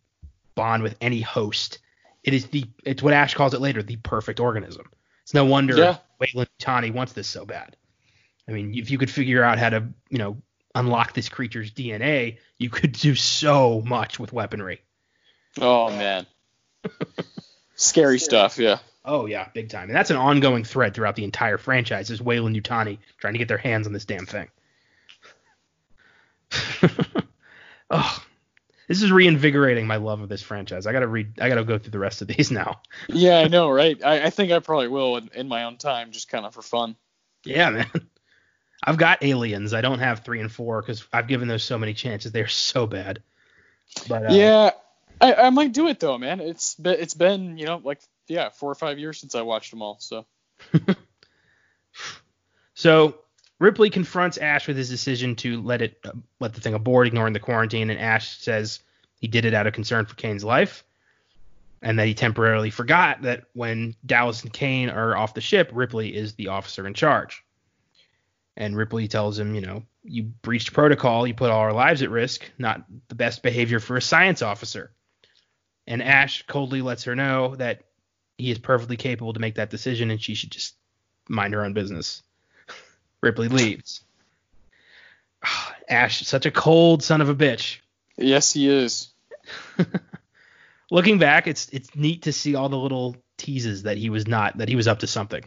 bond with any host. It is the it's what Ash calls it later, the perfect organism. It's no wonder yeah. Tani wants this so bad. I mean, if you could figure out how to, you know, unlock this creature's DNA, you could do so much with weaponry. Oh man. Scary stuff, yeah. Oh yeah, big time. And that's an ongoing thread throughout the entire franchise is Weyland-Yutani trying to get their hands on this damn thing. *laughs* oh. this is reinvigorating my love of this franchise. I gotta read. I gotta go through the rest of these now. Yeah, I know, right? I, I think I probably will in, in my own time, just kind of for fun. Yeah, man. I've got Aliens. I don't have three and four because I've given those so many chances. They're so bad. But uh, Yeah, I, I might do it though, man. It's been, it's been you know like yeah four or five years since I watched them all. So *laughs* So Ripley confronts Ash with his decision to let it uh, let the thing aboard, ignoring the quarantine, and Ash says he did it out of concern for Kane's life, and that he temporarily forgot that when Dallas and Kane are off the ship, Ripley is the officer in charge. And Ripley tells him, you know, you breached protocol, you put all our lives at risk, not the best behavior for a science officer. And Ash coldly lets her know that he is perfectly capable to make that decision and she should just mind her own business. *laughs* Ripley leaves. *sighs* Ash, such a cold son of a bitch. yes, he is. *laughs* Looking back, it's it's neat to see all the little teases that he was not that he was up to something.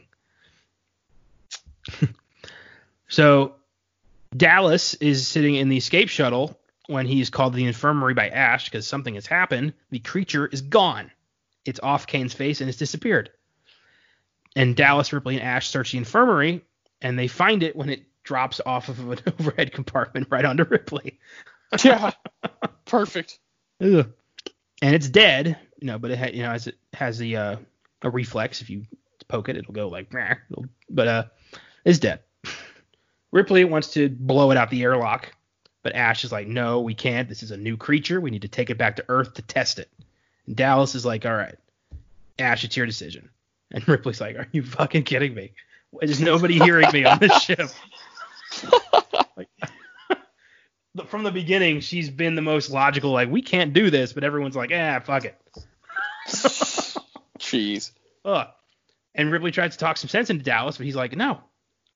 *laughs* so Dallas is sitting in the escape shuttle when he's called to the infirmary by Ash because something has happened. The creature is gone. It's off Kane's face and it's disappeared. And Dallas, Ripley, and Ash search the infirmary and they find it when it drops off of an *laughs* overhead compartment right onto Ripley. Yeah, *laughs* perfect. Ugh. And it's dead, you know, but it ha- you know as it has the uh, a reflex. If you poke it, it'll go like, but uh, it's dead. Ripley wants to blow it out the airlock, but Ash is like, "No, we can't. This is a new creature. We need to take it back to Earth to test it." And Dallas is like, "All right, Ash, it's your decision." And *laughs* Ripley's like, "Are you fucking kidding me? There's nobody hearing me on this ship." *laughs* like, from the beginning, she's been the most logical. Like, we can't do this, but everyone's like, "Ah, fuck it." *laughs* Jeez. Ugh. And Ripley tries to talk some sense into Dallas, but he's like, no,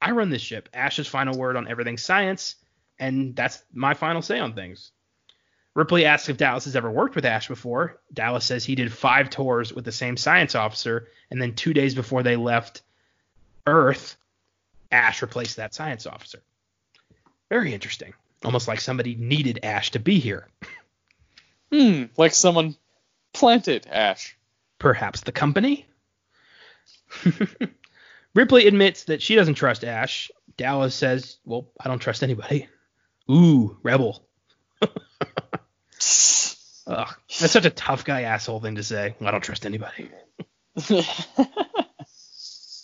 I run this ship. Ash's final word on everything science, and that's my final say on things. Ripley asks if Dallas has ever worked with Ash before. Dallas says he did five tours with the same science officer, and then two days before they left Earth, Ash replaced that science officer. Very interesting. Almost like somebody needed Ash to be here. *laughs* Hmm, like someone planted Ash. Perhaps the company? *laughs* Ripley admits that she doesn't trust Ash. Dallas says, Well, I don't trust anybody. Ooh, rebel. *laughs* Ugh, that's such a tough guy asshole thing to say. I don't trust anybody. *laughs*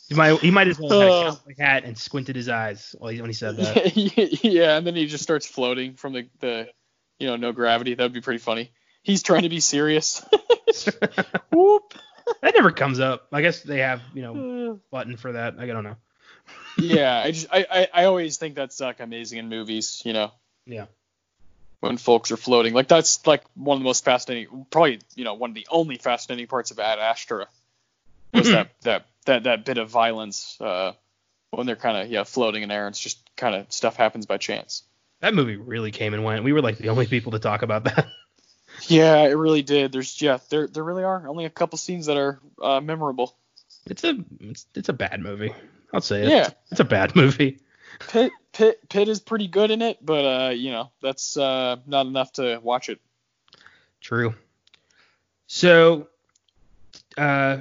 He might, he might as well have had a Oh. cowboy hat and squinted his eyes when he said that. *laughs* yeah, and then he just starts floating from the, the you know, no gravity. That would be pretty funny. He's trying to be serious. Whoop. That never comes up. I guess they have, you know, button for that. I don't know. yeah, I just I, I, I always think that's like amazing in movies, you know, Yeah. when folks are floating. Like that's like one of the most fascinating, probably you know one of the only fascinating parts of Ad Astra was that *clears throat* that that that bit of violence uh, when they're kind of yeah floating in air. and It's just kind of stuff happens by chance. That movie really came and went. We were like the only people to talk about that. *laughs* Yeah, it really did. There's yeah, there there really are only a couple scenes that are uh, memorable. It's a it's, it's a bad movie. I'll say it. Yeah. It's a bad movie. Pitt Pitt Pitt is pretty good in it, but uh, you know that's uh, not enough to watch it. True. So, uh,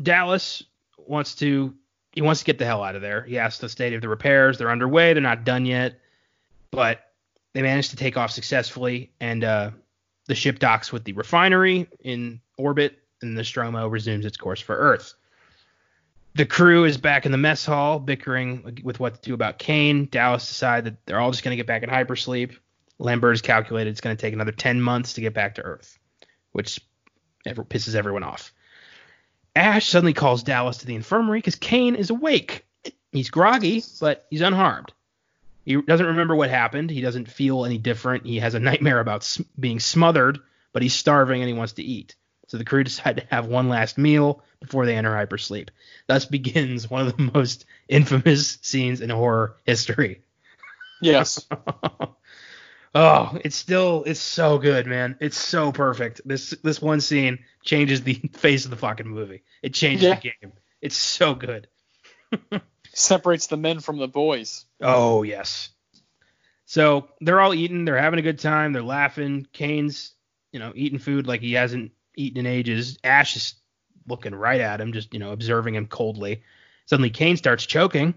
Dallas wants to he wants to get the hell out of there. He asks the state of the repairs. They're underway. They're not done yet, but they managed to take off successfully, and uh, the ship docks with the refinery in orbit, and the Nostromo resumes its course for Earth. The crew is back in the mess hall, bickering with what to do about Kane. Dallas decide that they're all just going to get back in hypersleep. Lambert has calculated it's going to take another 10 months to get back to Earth, which pisses everyone off. Ash suddenly calls Dallas to the infirmary because Kane is awake. He's groggy, but he's unharmed. He doesn't remember what happened. He doesn't feel any different. He has a nightmare about s- being smothered, but he's starving and he wants to eat. So the crew *laughs* decide to have one last meal before they enter hypersleep. Thus begins one of the *laughs* most infamous scenes in horror history. Yes. *laughs* oh, it's still it's so good, man. It's so perfect. This this one scene changes the face of the fucking movie. It changes Yeah. the game. It's so good. Separates the men from the boys. Oh yes. So they're all eating, they're having a good time, they're laughing. Kane's, you know, eating food like he hasn't eaten in ages. Ash is looking right at him, just, you know, observing him coldly. Suddenly Kane starts choking.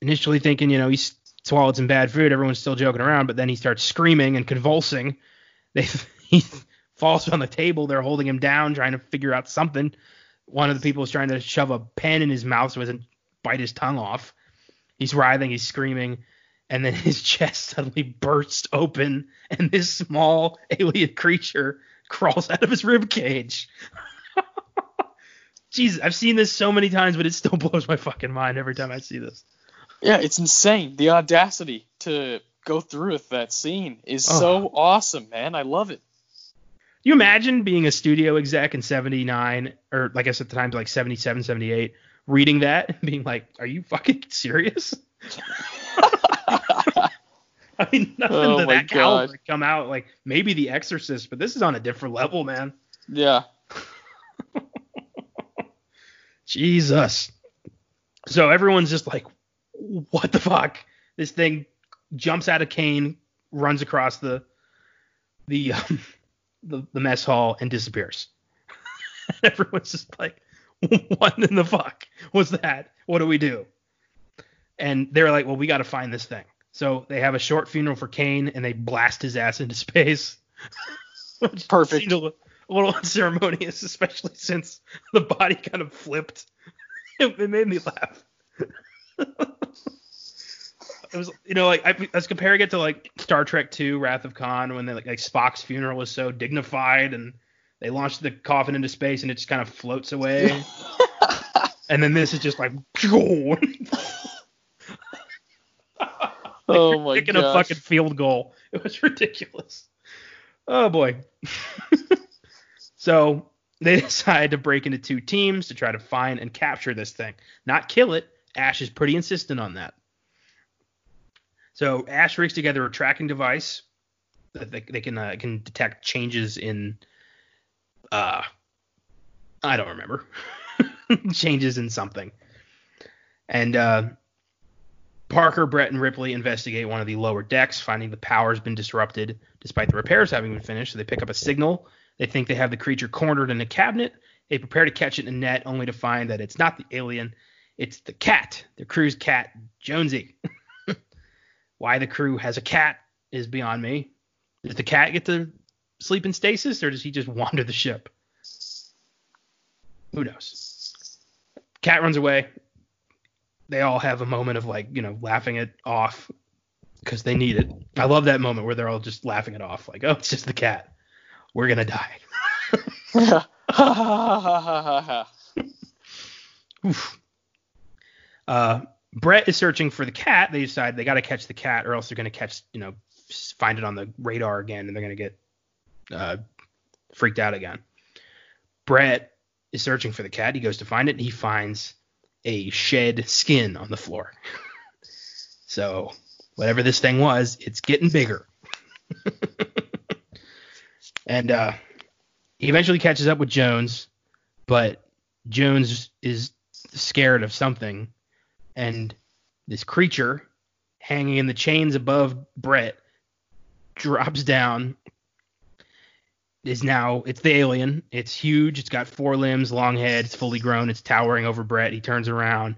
Initially thinking, you know, he's swallowed some bad food, everyone's still joking around, but then he starts screaming and convulsing. *laughs* They he falls on the table, they're holding him down, trying to figure out something. One of the people is trying to shove a pen in his mouth so doesn't bite his tongue off. He's writhing, he's screaming and then his *laughs* chest suddenly bursts open, and this small alien creature crawls out of his rib cage. *laughs* Jesus, I've seen this so many times, but it still *laughs* blows my fucking mind every time I see this. Yeah, it's insane. The audacity to go through with that scene is Oh. so awesome, man. I love it. you imagine being a studio exec in 79, or like I said at the time, like 77, 78, reading that and being like, are you fucking serious? *laughs* I mean, nothing Oh to my that caliber God. come out. Like maybe The Exorcist, but this is on a different level, man. Yeah. *laughs* Jesus. So everyone's just like, what the fuck? This thing jumps out of Kane, runs across the the um, *laughs* the, the mess hall and disappears. everyone's just like, *laughs* what in the fuck was that? What do we do? And they're like, well, we got to find this thing. So they have a short funeral for Kane and they blast his ass into space. *laughs* Perfect. A little, a little *laughs* unceremonious, especially since the body kind of flipped. It, it made me laugh. it was, you know, like I, I was comparing it to like Star Trek II: Wrath of Khan when they like, like Spock's funeral was so dignified and they launched the coffin into space and it just kind of floats away. *laughs* and then this is just like *laughs* oh my kicking a fucking field goal. It was ridiculous. Oh boy. *laughs* so they decide to break into two teams to try to find and capture this thing, not kill it. Ash is pretty insistent on that. So Ash rigs together a tracking device that they, they can uh, can detect changes in uh I don't remember *laughs* changes in something. And uh, Parker, Brett, and Ripley investigate one of the lower decks, finding the power's been disrupted despite the repairs having been finished. So they pick up a signal. They think they have the creature cornered in a cabinet. They prepare to catch it in a net, only to find that it's not the alien, it's the cat, the crew's cat, Jonesy. *laughs* Why the crew has a cat is beyond me. Does the cat get to sleep in stasis, or does he just *laughs* wander the ship? Who knows? Cat runs away. They all have a moment of like, you know, laughing it off because they need it. I love that moment where they're all just laughing it off, like, oh, it's just the cat. We're gonna die. *laughs* Oof. Uh, Brett is searching for the cat. They decide they got to catch the cat, or else they're gonna catch, you know, find it on the radar again, and they're gonna get uh, freaked out again. Brett is searching for the cat. He goes to find it, and he finds a shed skin on the floor. *laughs* so whatever this thing was, it's getting bigger. *laughs* and uh, he eventually catches up with Jones, but Jones is scared of something, and this creature hanging in the chains above Brett drops down. Is now it's the alien. It's huge. It's got four limbs, long head. It's fully grown. It's towering over Brett. He turns around.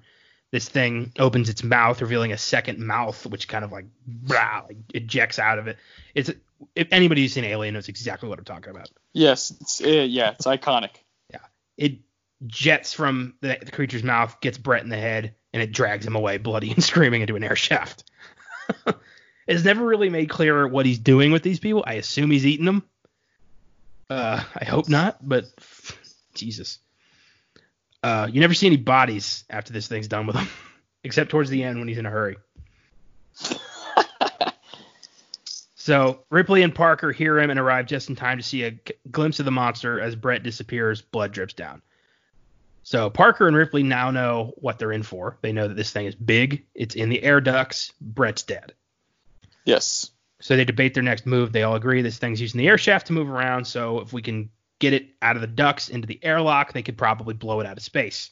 This thing opens its mouth, revealing a second mouth, which kind of like, brah, like ejects out of it. It's if anybody who's seen Alien knows exactly what I'm talking about. Yes, it's, uh, yeah, it's iconic. Yeah, it jets from the, the creature's mouth, gets Brett in the head, and it drags him away, bloody and *laughs* screaming, into an air shaft. *laughs* it's never really made clear what he's doing with these people. I assume he's eating them. Uh, *laughs* I hope not, but Jesus. Uh, you never see any bodies after this thing's done with him, *laughs* except towards the end when he's in a hurry. *laughs* So Ripley and Parker hear him and arrive just in time to see a g- glimpse of the monster as Brett disappears, blood drips down. So Parker and Ripley now know what they're in for. They know that this thing is big, it's in the air ducts, Brett's dead. Yes. So they debate their next move. They all agree this thing's using the air shaft to move around, so if we can get it out of the ducts into the airlock, they could probably blow it out of space.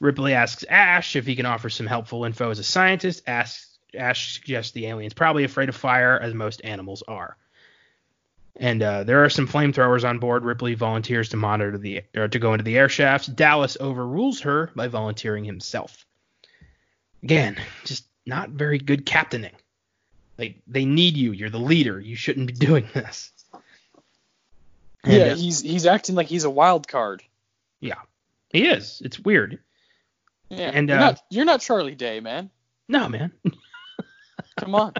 Ripley asks Ash if he can offer some helpful info as a scientist. Ash, suggests the alien's probably afraid of fire, as most animals are. And uh, there are some flamethrowers on board. Ripley volunteers to monitor the or to go into the air shafts. Dallas overrules her by volunteering himself. Again, just not very good captaining. Like they need you. You're the leader. You shouldn't be *laughs* doing this. And, yeah, he's he's acting like he's a wild card. yeah, he is. It's weird. Yeah, And, you're uh, not you're not Charlie Day, man. No, man. *laughs* Come on,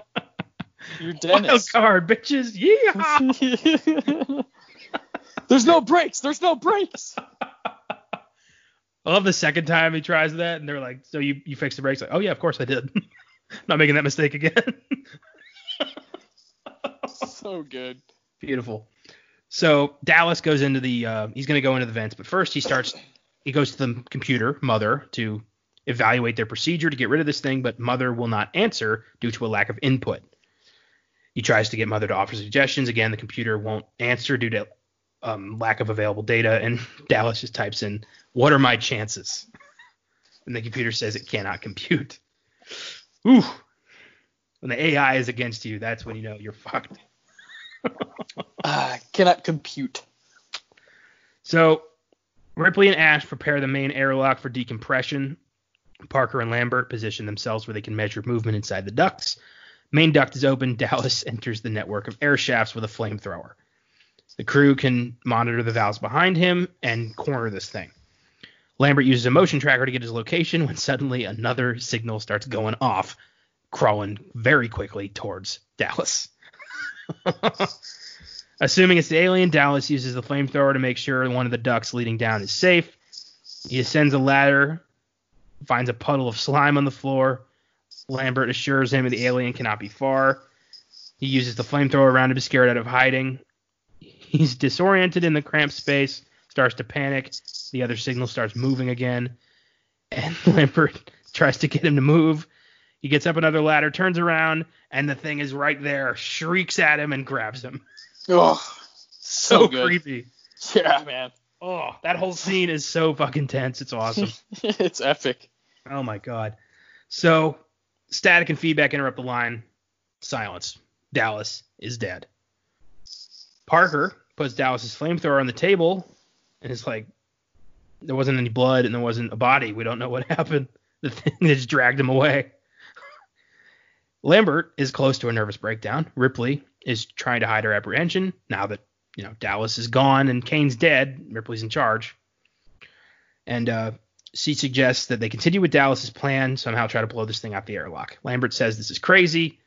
you're *laughs* Wild Dennis. card, bitches. Yeah. There's no brakes. There's no brakes. I love the second time he tries that, and they're like, "So you you fixed the brakes?" Like, "Oh yeah, of course I did. Not making that mistake again." *laughs* so good. Beautiful. So Dallas goes into the uh, he's going to go into the vents, but first he starts he goes to the computer mother to evaluate their procedure to get rid of this thing, but mother will not answer due to a lack of input. He tries to get mother to offer suggestions. Again, the computer won't answer due to um, lack of available data, and *laughs* Dallas just types in, "What are my chances?" and the computer says it cannot compute. Ooh. When the AI is against you, that's when you know you're fucked. *laughs* Uh, cannot compute. So Ripley and Ash prepare the main airlock for decompression. Parker and Lambert position themselves where they can measure movement inside the ducts. Main duct is open. *laughs* Dallas enters the network of air shafts with a flamethrower. The crew can monitor the valves behind him and corner this thing. Lambert uses a motion tracker to get his location when suddenly another signal starts going off, crawling very quickly towards Dallas. *laughs* Assuming it's the alien, Dallas uses the flamethrower to make sure one of the ducts leading down is safe. He ascends a ladder, finds a puddle of slime on the floor. Lambert assures him the alien cannot be far. He uses the flamethrower around to scare it out of hiding. He's disoriented in the cramped space, starts to panic. The other signal starts moving again, and *laughs* Lambert tries to get him to move. He gets up another ladder, turns around, and the thing is right there, shrieks at him and grabs him. Oh, So, So creepy. yeah, man. Oh, that whole scene is so fucking tense. It's awesome. *laughs* it's epic. oh my god. So, static and feedback interrupt the line. Silence. Dallas is dead. Parker puts Dallas's flamethrower on the table and is like, there wasn't any blood and there wasn't a body. We don't know what *laughs* happened. The thing just dragged him away. *laughs* Lambert is close to a nervous breakdown. Ripley is trying to hide her apprehension now that you know Dallas is gone and Kane's dead. Ripley's in charge, and uh, she suggests that they continue with Dallas's plan, somehow try to blow this thing out the airlock. Lambert says this is crazy,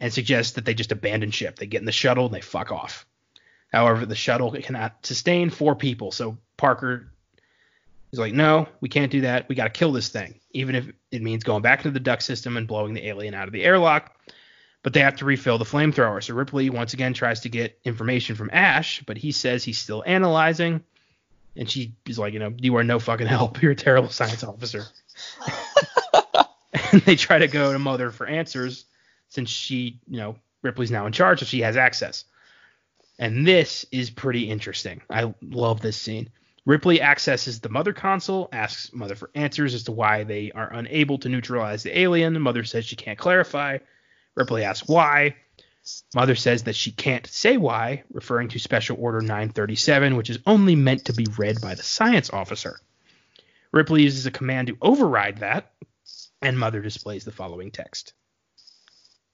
and suggests that they just abandon ship. They get in the shuttle and they fuck off. However, the shuttle cannot sustain four people, so Parker is like, no, we can't do that. We got to kill this thing, even if it means going back into the duct system and blowing the alien out of the airlock. But they have to refill the flamethrower. So Ripley once again tries to get information from Ash, but he says he's still analyzing. And she is like, you know, you are no fucking help. *laughs* You're a terrible science officer. *laughs* and they try to go to Mother for answers since she, you know, Ripley's now in charge, so she has access. And this is pretty interesting. I love this scene. Ripley accesses the Mother console, asks Mother for answers as to why they are unable to neutralize the alien. Mother says she can't clarify. Ripley asks why. Mother says that she can't say why, referring to Special Order 937, which is only meant to be read by the science officer. Ripley uses a command to override that, and Mother displays the following text.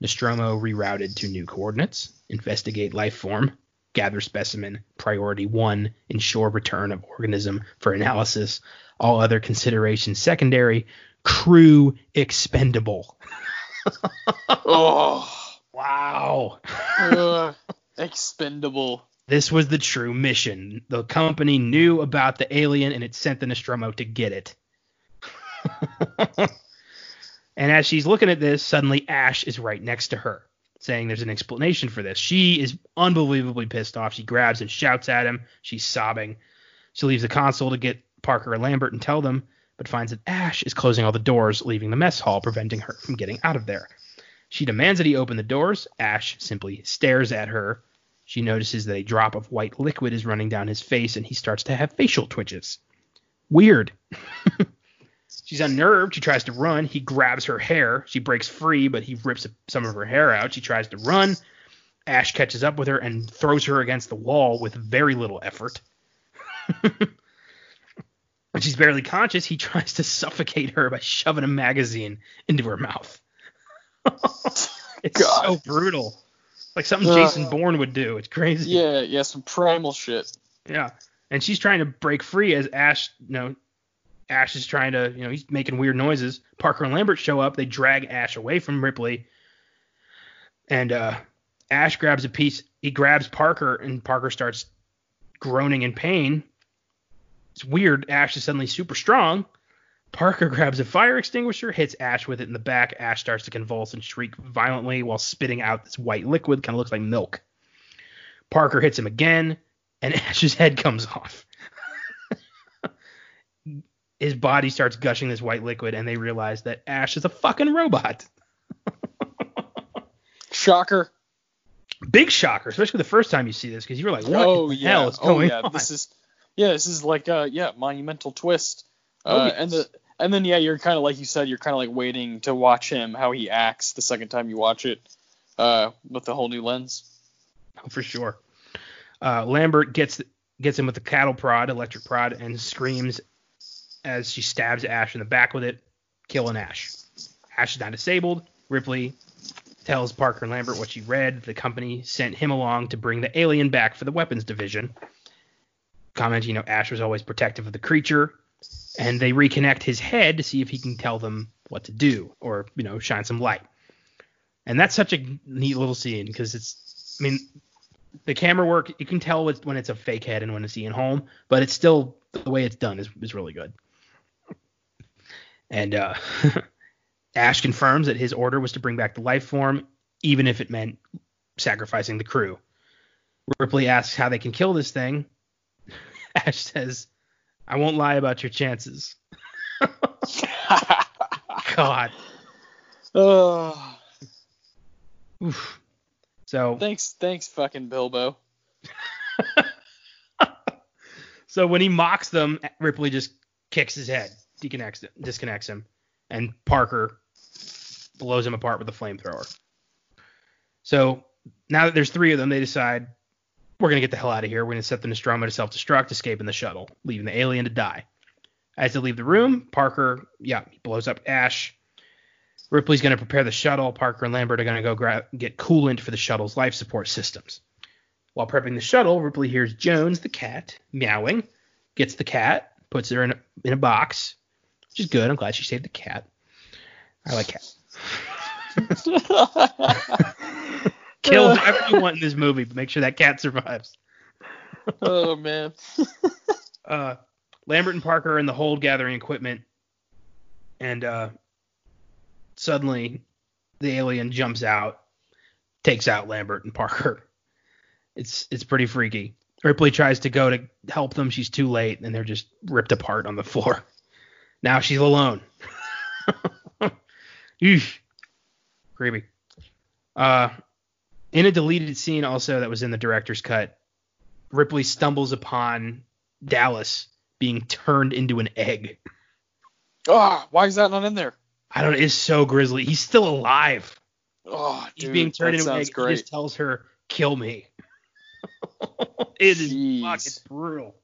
Nostromo rerouted to new coordinates. Investigate life form. Gather specimen. Priority 1. Ensure return of organism for analysis. All other considerations secondary. Crew expendable. *laughs* Oh, Wow. ugh, expendable. This was the true mission. The company knew about the alien and it sent the Nostromo to get it. *laughs* and as she's looking at this, suddenly Ash is right next to her, saying there's an explanation for this. She is unbelievably pissed off. She grabs and shouts at him. She's sobbing. She leaves the console to get Parker and Lambert and tell them, but finds that Ash is closing all the doors, leaving the mess hall, preventing her from getting out of there. She demands that he open the doors. Ash simply stares at her. She notices that a drop of white liquid is running down his face and he starts to have facial twitches. Weird. *laughs* She's unnerved. She tries to run. He grabs her hair. She breaks free, but he rips some of her hair out. She tries to run. Ash catches up with her and throws her against the wall with very little effort. *laughs* when she's barely conscious, he tries to suffocate her by shoving a magazine into her mouth. *laughs* it's God. so brutal. Like something Uh. Jason Bourne would do. It's crazy. Yeah, yeah, some primal shit. Yeah. And she's trying to break free as Ash, you know, Ash is trying to, you know, he's making weird noises. Parker and Lambert show up. They drag Ash away from Ripley. And uh, Ash grabs a piece. He grabs Parker, and Parker starts groaning in pain. It's weird. Ash is suddenly super strong. Parker *laughs* grabs a fire extinguisher, hits Ash with it in the back. Ash starts to convulse and shriek violently while spitting out this white liquid, kind of looks like milk. Parker hits him again, and *laughs* Ash's head comes off. His body starts gushing this white liquid, and they realize that Ash is a fucking robot. Shocker. Big shocker, especially the first time you see this, because you were like, "What oh the yeah. hell is oh going yeah. on?" This is yeah. This is like uh yeah monumental twist. Oh, Uh, yes. and the and then yeah, you're kind of like you said, you're kind of like waiting to watch him how he acts the second time you watch it, uh, with the whole new lens. for sure. Uh, Lambert gets gets him with the cattle prod, electric prod, and screams as she stabs Ash in the back with it, killing Ash. Ash is now disabled. Ripley tells Parker and Lambert what she read. The company sent him along to bring the alien back for the weapons division. Comment, you know, Ash was always protective of the creature, and they reconnect his head to see if he can tell them what to do or, you know, shine some light. And that's such a neat little scene because it's, I mean, the camera work you can tell when it's a fake head and when it's Ian Holm, but it's still the way it's done is, is really good. And uh, *laughs* Ash confirms that his order was to bring back the life form, even if it meant sacrificing the crew. Ripley asks how they can kill this thing. *laughs* Ash says, "I won't lie about your chances." *laughs* God. oh, Oof. So thanks, thanks, fucking Bilbo. So when he mocks them, Ripley just kicks his head, disconnects disconnects him, and Parker blows him apart with a flamethrower. So now that there's three of them, they decide we're gonna get the hell out of here. We're gonna set the Nostromo to self-destruct, escape in the shuttle, leaving the alien to die. As they leave the room, Parker, yeah, he blows up Ash. Ripley's gonna prepare the shuttle. Parker and Lambert are gonna go gra- get coolant for the shuttle's life support systems. While prepping the shuttle, Ripley hears Jones, the cat, meowing, gets the cat, puts her in a, in a box, which is good. I'm glad she saved the cat. I like cats. *laughs* Kill whoever you want in this movie, but make sure that cat survives. oh man. *laughs* Uh, Lambert and Parker are in the hold gathering equipment, and uh, suddenly the alien jumps out, takes out Lambert and Parker. It's it's pretty freaky. Ripley tries to go to help them. She's too late, and they're just ripped apart on the floor. Now she's alone. *laughs* Eesh. Creepy. Uh, in a deleted scene also that was in the director's cut, Ripley stumbles upon Dallas being turned into an egg. Ah, why is that not in there? I don't. It's so grisly. He's still alive. Oh, He's dude, being turned into an egg. sounds He just tells her, "Kill me." *laughs* it is Jeez. fucking brutal.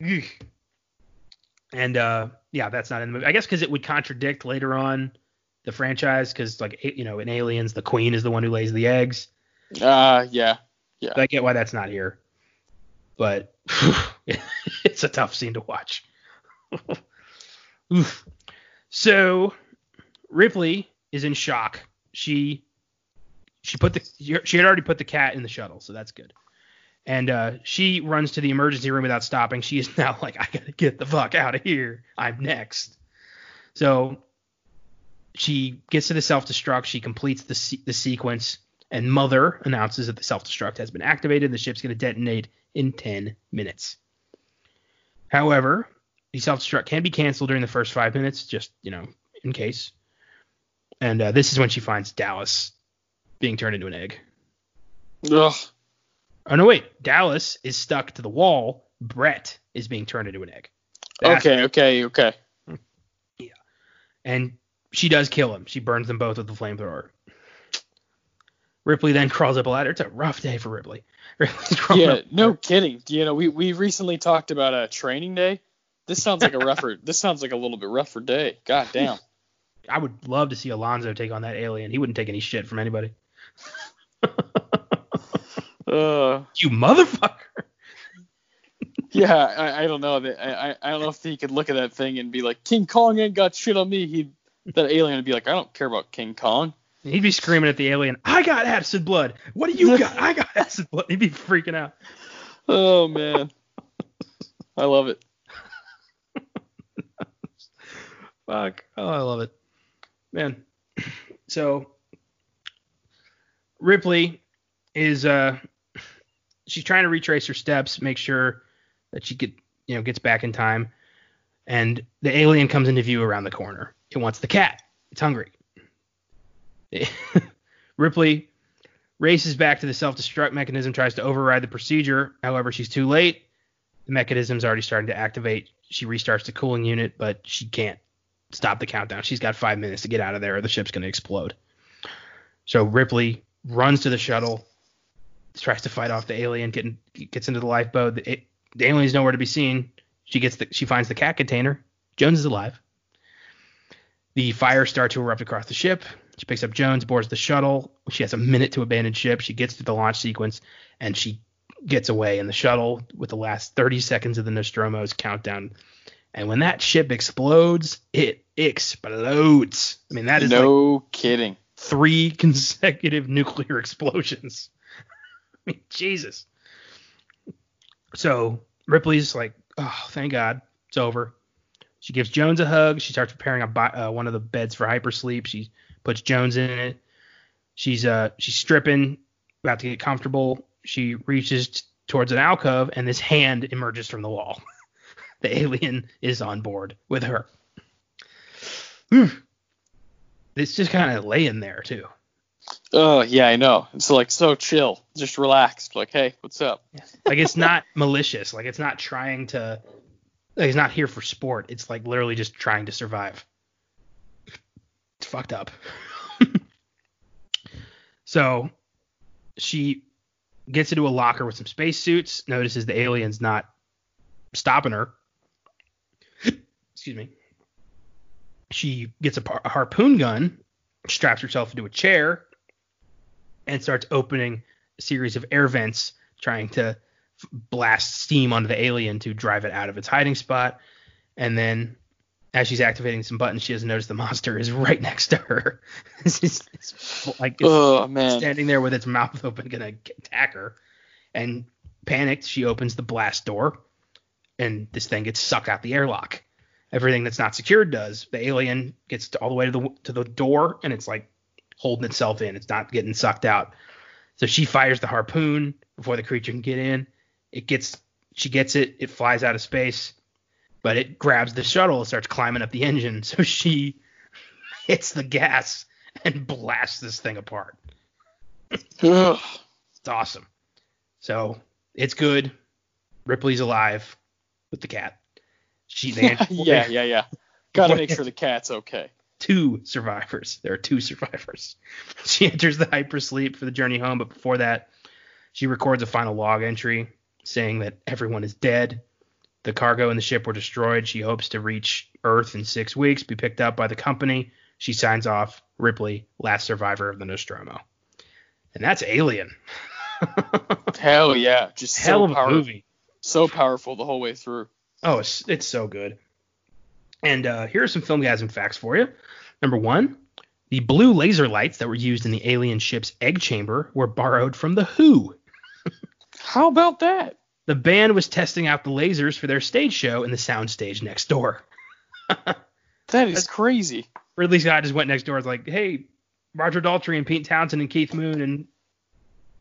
Eesh. And uh, yeah, that's not in the movie. I guess because it would contradict later on the franchise, because like you know, in Aliens, the Queen is the one who lays the eggs. Uh, yeah. So I get why that's not here. But *laughs* it's a tough scene to watch. *laughs* Oof. so Ripley is in shock. She she put the she had already put the cat in the shuttle, so that's good. And uh, she runs to the emergency room without stopping. She is *laughs* now like, I gotta get the fuck out of here. I'm next. So she gets to the self destruct. She completes the se- the sequence, and Mother announces that the self destruct has been activated. The ship's to detonate in 10 minutes. However, the self destruct can be canceled during the first five minutes, just you know, in case. And uh, this is when she finds Dallas being turned into an egg. Ugh. Oh no, wait. Dallas is stuck to the wall. Brett is being turned into an egg. That's- Okay, okay, okay. Yeah. And she does kill him. She burns them both with the flamethrower. Ripley then crawls up a ladder. It's a rough day for Ripley. *laughs* Yeah, up- no kidding. You know, we we recently talked about a training day. This sounds like a rougher. *laughs* this sounds like a little bit rougher day. God damn. I would love to see Alonzo take on that alien. He wouldn't take any shit from anybody. *laughs* Uh, You motherfucker. *laughs* yeah, I, I don't know. I I don't know if he could look at that thing and be like, King Kong ain't got shit on me. He that alien would be like, I don't care about King Kong. He'd be screaming at the alien, I got acid blood. What do you got? *laughs* I got acid blood. He'd be freaking out. Oh man, I love it. Fuck. Oh, I love it. Man. So Ripley is uh she's trying to retrace her steps, make sure that she get you know gets back in time. And the alien comes into view around the corner. It wants the cat. It's hungry. *laughs* Ripley races back to the self-destruct mechanism, tries to override the procedure. However, she's too late. The mechanism's already starting to activate. She restarts the cooling unit, but she can't stop the countdown. She's got five minutes to get out of there, or the ship's going to explode. So Ripley runs to the shuttle, tries to fight off the alien, getting gets into the lifeboat. The, it, the alien's nowhere to be seen. She gets the she finds the cat container. Jones is alive. The fire starts to erupt across the ship. She picks up Jones, boards the shuttle. She has a minute to abandon ship. She gets to the launch sequence, and she gets away in the shuttle with the last 30 seconds of the Nostromo's countdown. And when that ship explodes, it explodes. I mean, that is like no kidding. three *laughs* consecutive nuclear explosions. *laughs* Jesus. So Ripley's like, oh, thank God, it's over. She gives Jones a hug. She starts preparing a uh, one of the beds for hypersleep. She puts Jones in it. She's uh she's stripping, about to get comfortable. She reaches t- towards an alcove, and this hand emerges from the wall. *laughs* the alien is on board with her. It's just kind of laying there too. Oh yeah, I know. It's like so chill, just relaxed. Like, hey, what's up? Like it's not *laughs* malicious. Like it's not trying to. Like it's not here for sport. It's like literally just trying to survive. It's fucked up. *laughs* so she gets into a locker with some spacesuits. Notices the alien's not stopping her. *clears throat* Excuse me. She gets a, par- a harpoon gun, straps herself into a chair, and starts opening a series of air vents, trying to f- blast steam onto the alien to drive it out of its hiding spot. And then, as she's activating some buttons, she doesn't notice the monster is right next to her. *laughs* it's, just- it's like it's Oh man. standing there with its mouth open, gonna attack her. And panicked, she opens the blast door, and this thing gets sucked out the airlock. Everything that's not secured does. The alien gets to all the way to the to the door, and it's like holding itself in. It's not getting sucked out. So she fires the harpoon before the creature can get in. It gets she gets it. It flies out of space, but it grabs the shuttle and starts climbing up the engine. *laughs* So she hits the gas and blasts this thing apart. Ugh. It's awesome. So it's good. Ripley's alive with the cat. She they *laughs* yeah, yeah, yeah. Got to *laughs* make sure the cat's okay. Two survivors. There are two *laughs* survivors. She enters the hypersleep for the journey home, but before that, she records a final log entry saying that everyone is dead. The cargo and the ship were destroyed. She hopes to reach Earth in six weeks, be picked up by the company. She signs off Ripley, last survivor of the Nostromo. And that's Alien. *laughs* Hell yeah, just Hell so of a powerful, movie. so powerful the whole way through. Oh, it's, it's so good. And uh, here are some Filmgazm facts for you. Number one, the blue laser lights that were used in the alien ship's egg chamber were borrowed from The Who. *laughs* How about that? The band was testing out the lasers for their stage show in the soundstage next door. *laughs* That is crazy. Ridley Scott just went next door. Was like, hey, Roger Daltrey and Pete Townshend and Keith Moon and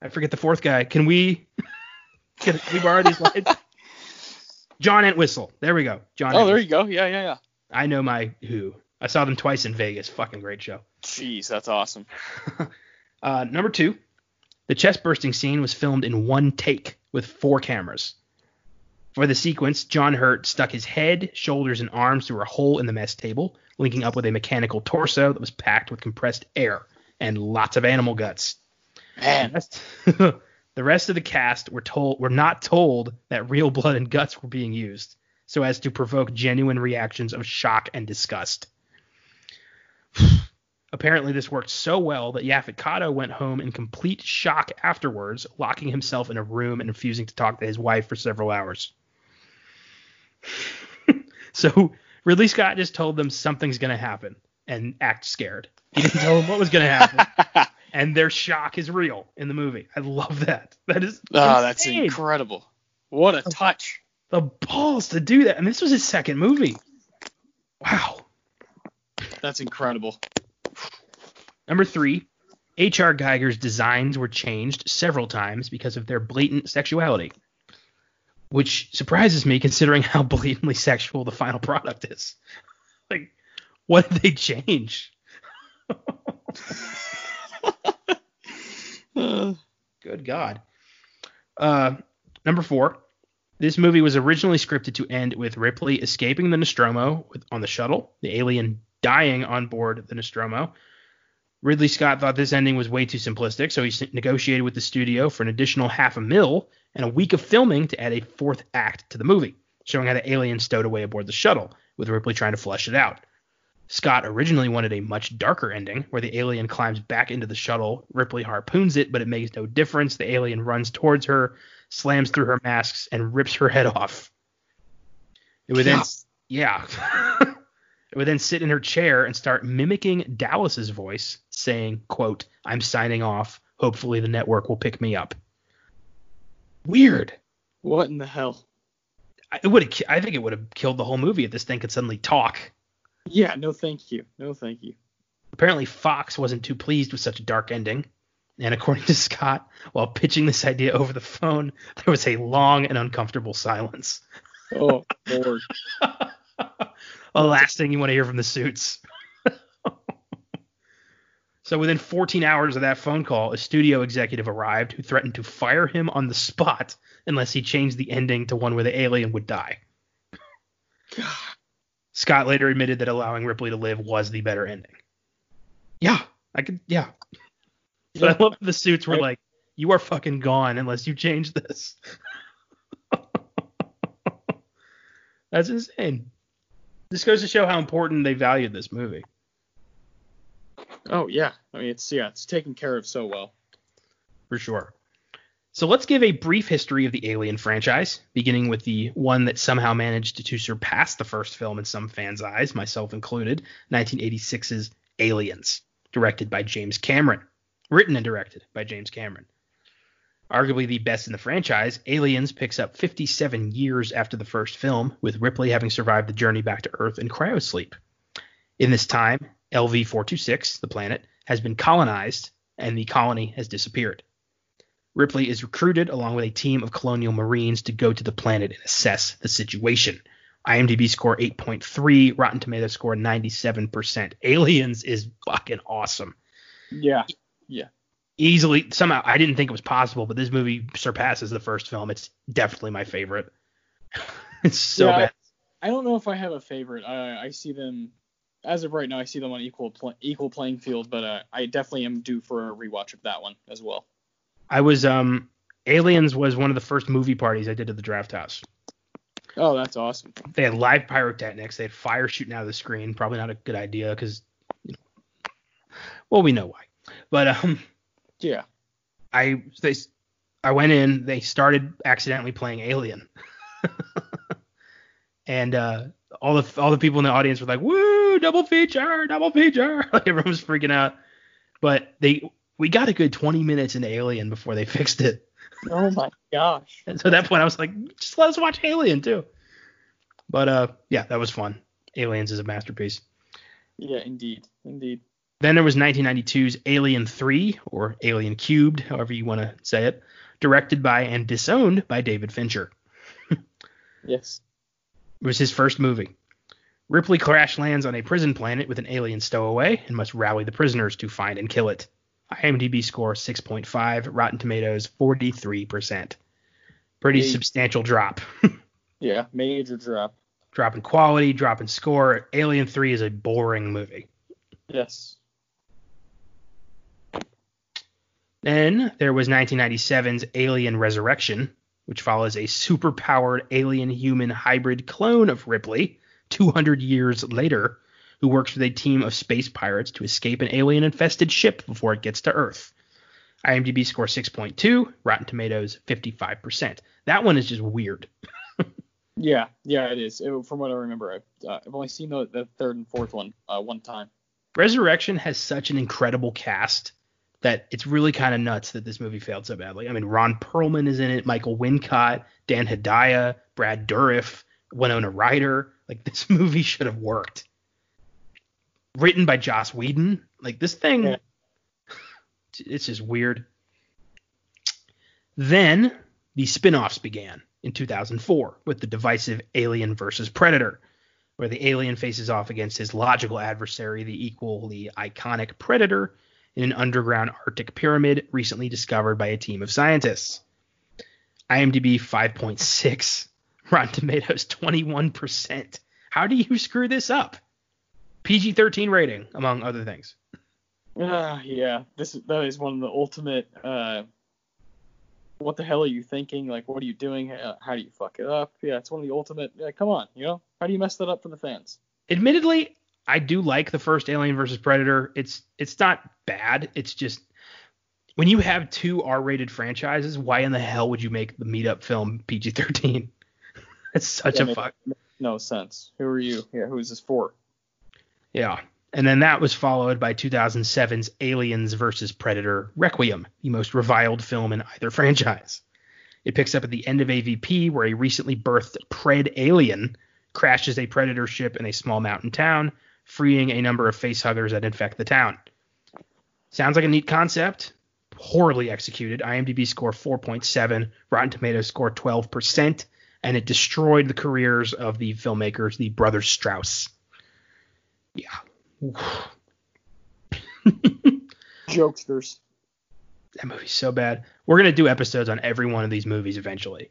I forget the fourth guy. Can we *laughs* can we borrow these lights? John Entwistle. There we go. John. Oh, there you go. Yeah, yeah, yeah. I know my Who. I saw them twice in Vegas. Fucking great show. Jeez, that's awesome. *laughs* Uh, number two, the chest bursting scene was filmed in one take with four cameras. For the sequence, John Hurt stuck his head, shoulders, and arms through a hole in the mess table, linking up with a mechanical torso that was packed with compressed air and lots of animal guts. Man, the rest *laughs* of the cast were told were not told that real blood and guts were being used, so as to provoke genuine reactions of shock and disgust. *sighs* Apparently, this worked so well that Yaphet Kotto went home in complete shock afterwards, locking himself in a room and refusing to talk to his wife for several hours. *laughs* so Ridley Scott just told them something's gonna happen and act scared. He didn't tell them what was gonna happen, *laughs* and their shock is real in the movie. I love that. That is oh, that's incredible. What a touch. The balls to do that. And this was his second movie. Wow. That's incredible. Number three, H.R. Giger's designs were changed several times because of their blatant sexuality, which surprises me considering how *laughs* blatantly sexual the final product is. *laughs* Like, what did they change? *laughs* Good God. Uh, number four, this movie was originally scripted to end with Ripley escaping the Nostromo on the shuttle, the alien dying on board the Nostromo. Ridley Scott thought this ending was way too simplistic, so he negotiated with the studio for an additional half a mil and a week of filming to add a fourth act to the movie, showing how the alien stowed away aboard the shuttle, with Ripley trying to flesh it out. Scott originally wanted a much darker ending, where the alien climbs back into the shuttle, Ripley harpoons it, but it makes no difference. The alien runs towards her, slams through her masks, and rips her head off. It would then, yeah, *laughs* it would then sit in her chair and start mimicking Dallas's voice, saying, "quote I'm signing off. Hopefully the network will pick me up." Weird. what in the hell? I- It would. I think it would have killed the whole movie if this thing could suddenly talk. Yeah, no thank you. No thank you. Apparently, Fox wasn't too pleased with such a dark ending. And according to Scott, while pitching this idea over the phone, there was a long and uncomfortable silence. Oh, Lord. *laughs* the last thing you want to hear from the suits. *laughs* so within 14 hours of that phone call, a studio executive arrived who threatened to fire him on the spot unless he changed the ending to one where the alien would die. God. *sighs* Scott later admitted that allowing Ripley to live was the better ending. Yeah, I could. Yeah, but *laughs* I love the suits were like, "You are fucking gone unless you change this." *laughs* That's insane. This goes to show how important they valued this movie. Oh yeah. I mean, it's yeah, it's taken care of so well. for sure. So let's give a brief history of the Alien franchise, beginning with the one that somehow managed to surpass the first film in some fans' eyes, myself included, 1986's Aliens, directed by James Cameron, written and directed by James Cameron. Arguably the best in the franchise, Aliens picks up 57 years after the first film, with Ripley having survived the journey back to Earth in cryosleep. In this time, LV 426, the planet, has been colonized, and the colony has disappeared. Ripley is recruited along with a team of colonial marines to go to the planet and assess the situation. IMDb score 8.3, Rotten Tomatoes score 97%. Aliens is fucking awesome. Yeah. Easily, somehow, I didn't think it was possible, but this movie surpasses the first film. It's definitely my favorite. *laughs* it's so Yeah, bad. I don't know if I have a favorite. I I see them as of right now. I see them on equal pl- equal playing field, but uh, I definitely am due for a rewatch of that one as well. I was, um, Aliens was one of the first movie parties I did at the Draft House. Oh, that's awesome. They had live pyrotechnics. They had fire shooting out of the screen. Probably not a good idea because, you know, well, we know why. But um, Yeah. I they I went in. They started accidentally playing Alien, *laughs* and uh, all the all the people in the audience were like, "Woo! Double feature! Double feature!" *laughs* Like everyone was freaking out. But they we got a good 20 minutes into Alien before they *laughs* fixed it. Oh my gosh. And so at that point, I was like, just let us watch Alien too. But uh, yeah, that was fun. Aliens is a masterpiece. Yeah, indeed, indeed. Then there was 1992's Alien 3, or Alien Cubed, however you want to say it, directed by and disowned by David Fincher. *laughs* Yes. It was his first movie. Ripley crash lands on a prison planet with an alien stowaway and must rally the prisoners to find and kill it. IMDb score 6.5, Rotten Tomatoes 43%. Pretty Hey. substantial drop. *laughs* Yeah, major drop. Drop in quality, drop in score. Alien 3 is a boring movie. Yes. Then there was 1997's Alien Resurrection, which follows a superpowered alien human hybrid clone of Ripley 200 years later, who works with a team of space pirates to escape an alien infested ship before it gets to Earth. IMDb score 6.2, Rotten Tomatoes 55%. That one is just weird. *laughs* Yeah, yeah, it is. It- from what I remember, I've, uh, I've only seen the, the third and fourth one uh, one time. Resurrection has such an incredible cast that it's really kind of nuts that this movie failed so badly. I mean, Ron Perlman is in it, Michael Wincott, Dan Hedaya, Brad Dourif, Winona Ryder. Like *laughs* this movie should have worked. Written by Joss Whedon. Like this thing, Yeah. *laughs* it's just weird. Then the spin-offs began in 2004 with the divisive Alien versus Predator, where the alien faces off against his logical adversary, the equally iconic Predator, in an underground Arctic pyramid recently discovered by a team of scientists. IMDb 5.6, *laughs* Rotten Tomatoes 21%. How do you screw this up? PG-13 rating, among other things. Uh, yeah, this that is one of the ultimate. Uh, what the hell are you thinking? Like, what are you doing? Uh, how do you fuck it up? Yeah, it's one of the ultimate. Yeah, come on, you know, how do you mess that up for the fans? Admittedly, I do like the first Alien versus Predator. It's it's not bad. It's just when you have two R-rated franchises, why in the hell would you make the meetup film PG-13? It's *laughs* such Yeah, a fuck. No sense. Who are you? Yeah, who is this for? Yeah. And then that was followed by 2007's Aliens vs. Predator Requiem, the most reviled film in either *laughs* franchise. It picks up at the end of AVP, where a recently birthed Predalien crashes a Predator ship in a small mountain town, freeing a number of facehuggers that infect the town. Sounds like a neat concept. Horribly executed. IMDb score 4.7, Rotten Tomatoes score 12%, and it destroyed the careers of the filmmakers, the Brothers Strause. Yeah. *laughs* Jokesters. That movie's so bad. We're gonna do episodes on every one of these movies eventually.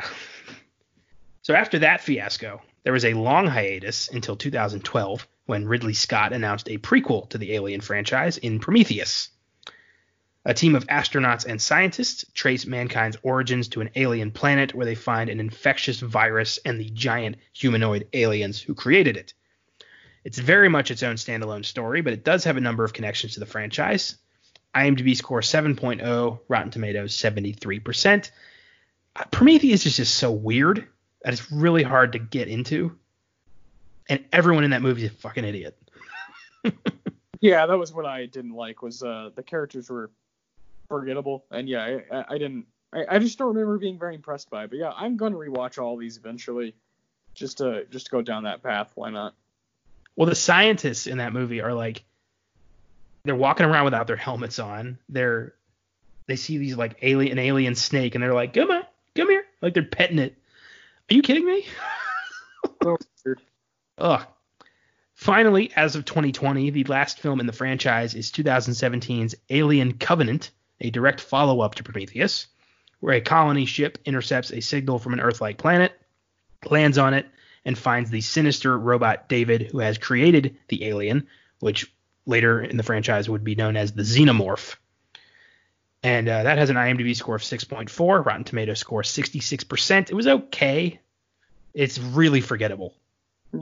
*sighs* so after that fiasco, there was a long hiatus until 2012 when Ridley Scott announced a prequel to the Alien franchise in Prometheus. A team of astronauts and scientists trace mankind's origins to an alien planet where they find an infectious virus and the giant humanoid aliens who created it. It's very much its own standalone story, but it does have a number of connections to the franchise. IMDb score 7.0, Rotten Tomatoes 73%. Uh, Prometheus is just so weird that it's really hard to get into. And everyone in that movie is a fucking idiot. *laughs* Yeah, that was what I didn't like. Was uh, the characters were forgettable, and yeah, I, I, didn't. I, I just don't remember being very impressed by it. But yeah, I'm gonna rewatch all these eventually, just to just to go down that path. Why not? Well, the scientists in that movie are like they're walking around without their helmets on. They're they see these like alien an alien snake and they're like, "Come on, come here." Like they're petting it. Are you kidding me? Oh, so *laughs* weird. Ugh. Finally, as of 2020, the last film in the franchise is 2017's Alien Covenant, a direct follow up to Prometheus, where a colony ship intercepts a signal from an Earth like planet, lands on it, and finds the sinister robot David, who has created the alien, which later in the franchise would be known as the Xenomorph. And uh, that has an IMDb score of 6.4, Rotten Tomato score 66%. It was okay. It's really forgettable.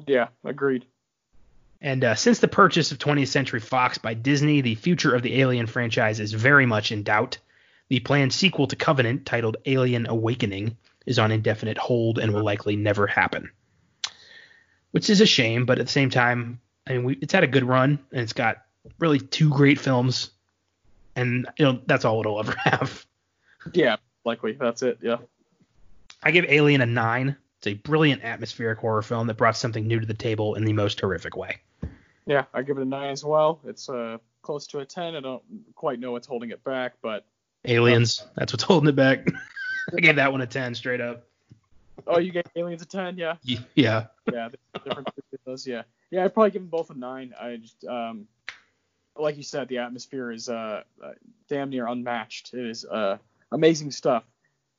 Yeah, agreed. And uh, since the purchase of 20th Century Fox by Disney, the future of the Alien franchise is very much in doubt. The planned sequel to Covenant, titled Alien Awakening, is on indefinite hold and will likely never happen. Which is a shame, but at the same time, I mean, we, it's had a good run and it's got really two great films, and you know that's all it'll *laughs* ever have. Yeah, likely. That's it. Yeah. I give Alien a nine. It's a brilliant atmospheric horror film that brought something new to the table in the most horrific way. Yeah, I give it a nine as well. It's uh close to a ten. I don't quite know what's holding it back, but Aliens, that's what's holding it back. *laughs* I gave that one a 10 straight up. oh, you gave Aliens a ten. Yeah. Yeah. yeah, the difference between those. Yeah, yeah, I'd probably give them both a nine. I just, um, like you said, the atmosphere is uh, uh damn near unmatched. It is uh amazing stuff.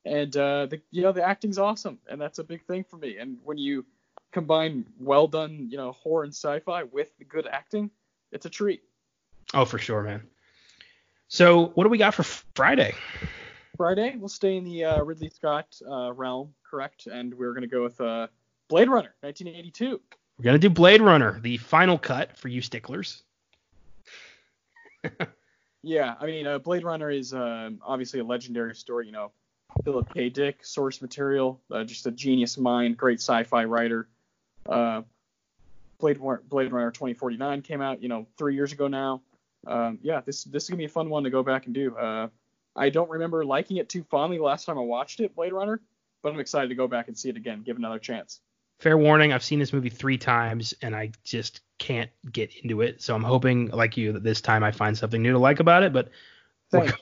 and uh, the you know the acting's awesome, and that's a big thing for me. And when you combine well done, you know, horror and sci-fi with the good acting, it's a treat. Oh, for sure, man. So, what do we got for Friday? Friday, we'll stay in the uh, Ridley Scott uh, realm, correct? And we're gonna go with uh, Blade Runner, 1982. We're gonna do Blade Runner, the final cut for you sticklers. Yeah, I mean, uh, Blade Runner is um, obviously a legendary story. You know, Philip K. Dick, source material, uh, just a genius mind, great sci-fi writer. Uh, Blade, Blade Runner 2049 came out, you know, three years ago now. Um, yeah, this this is gonna be a fun one to go back and do. Uh, I don't remember liking it too fondly last time I watched it, Blade Runner, but I'm excited to go back and see it again, give another chance. Fair warning, I've seen this movie three times and I just can't get into it. So I'm hoping, like you, that this time I find something new to like about it. But we're,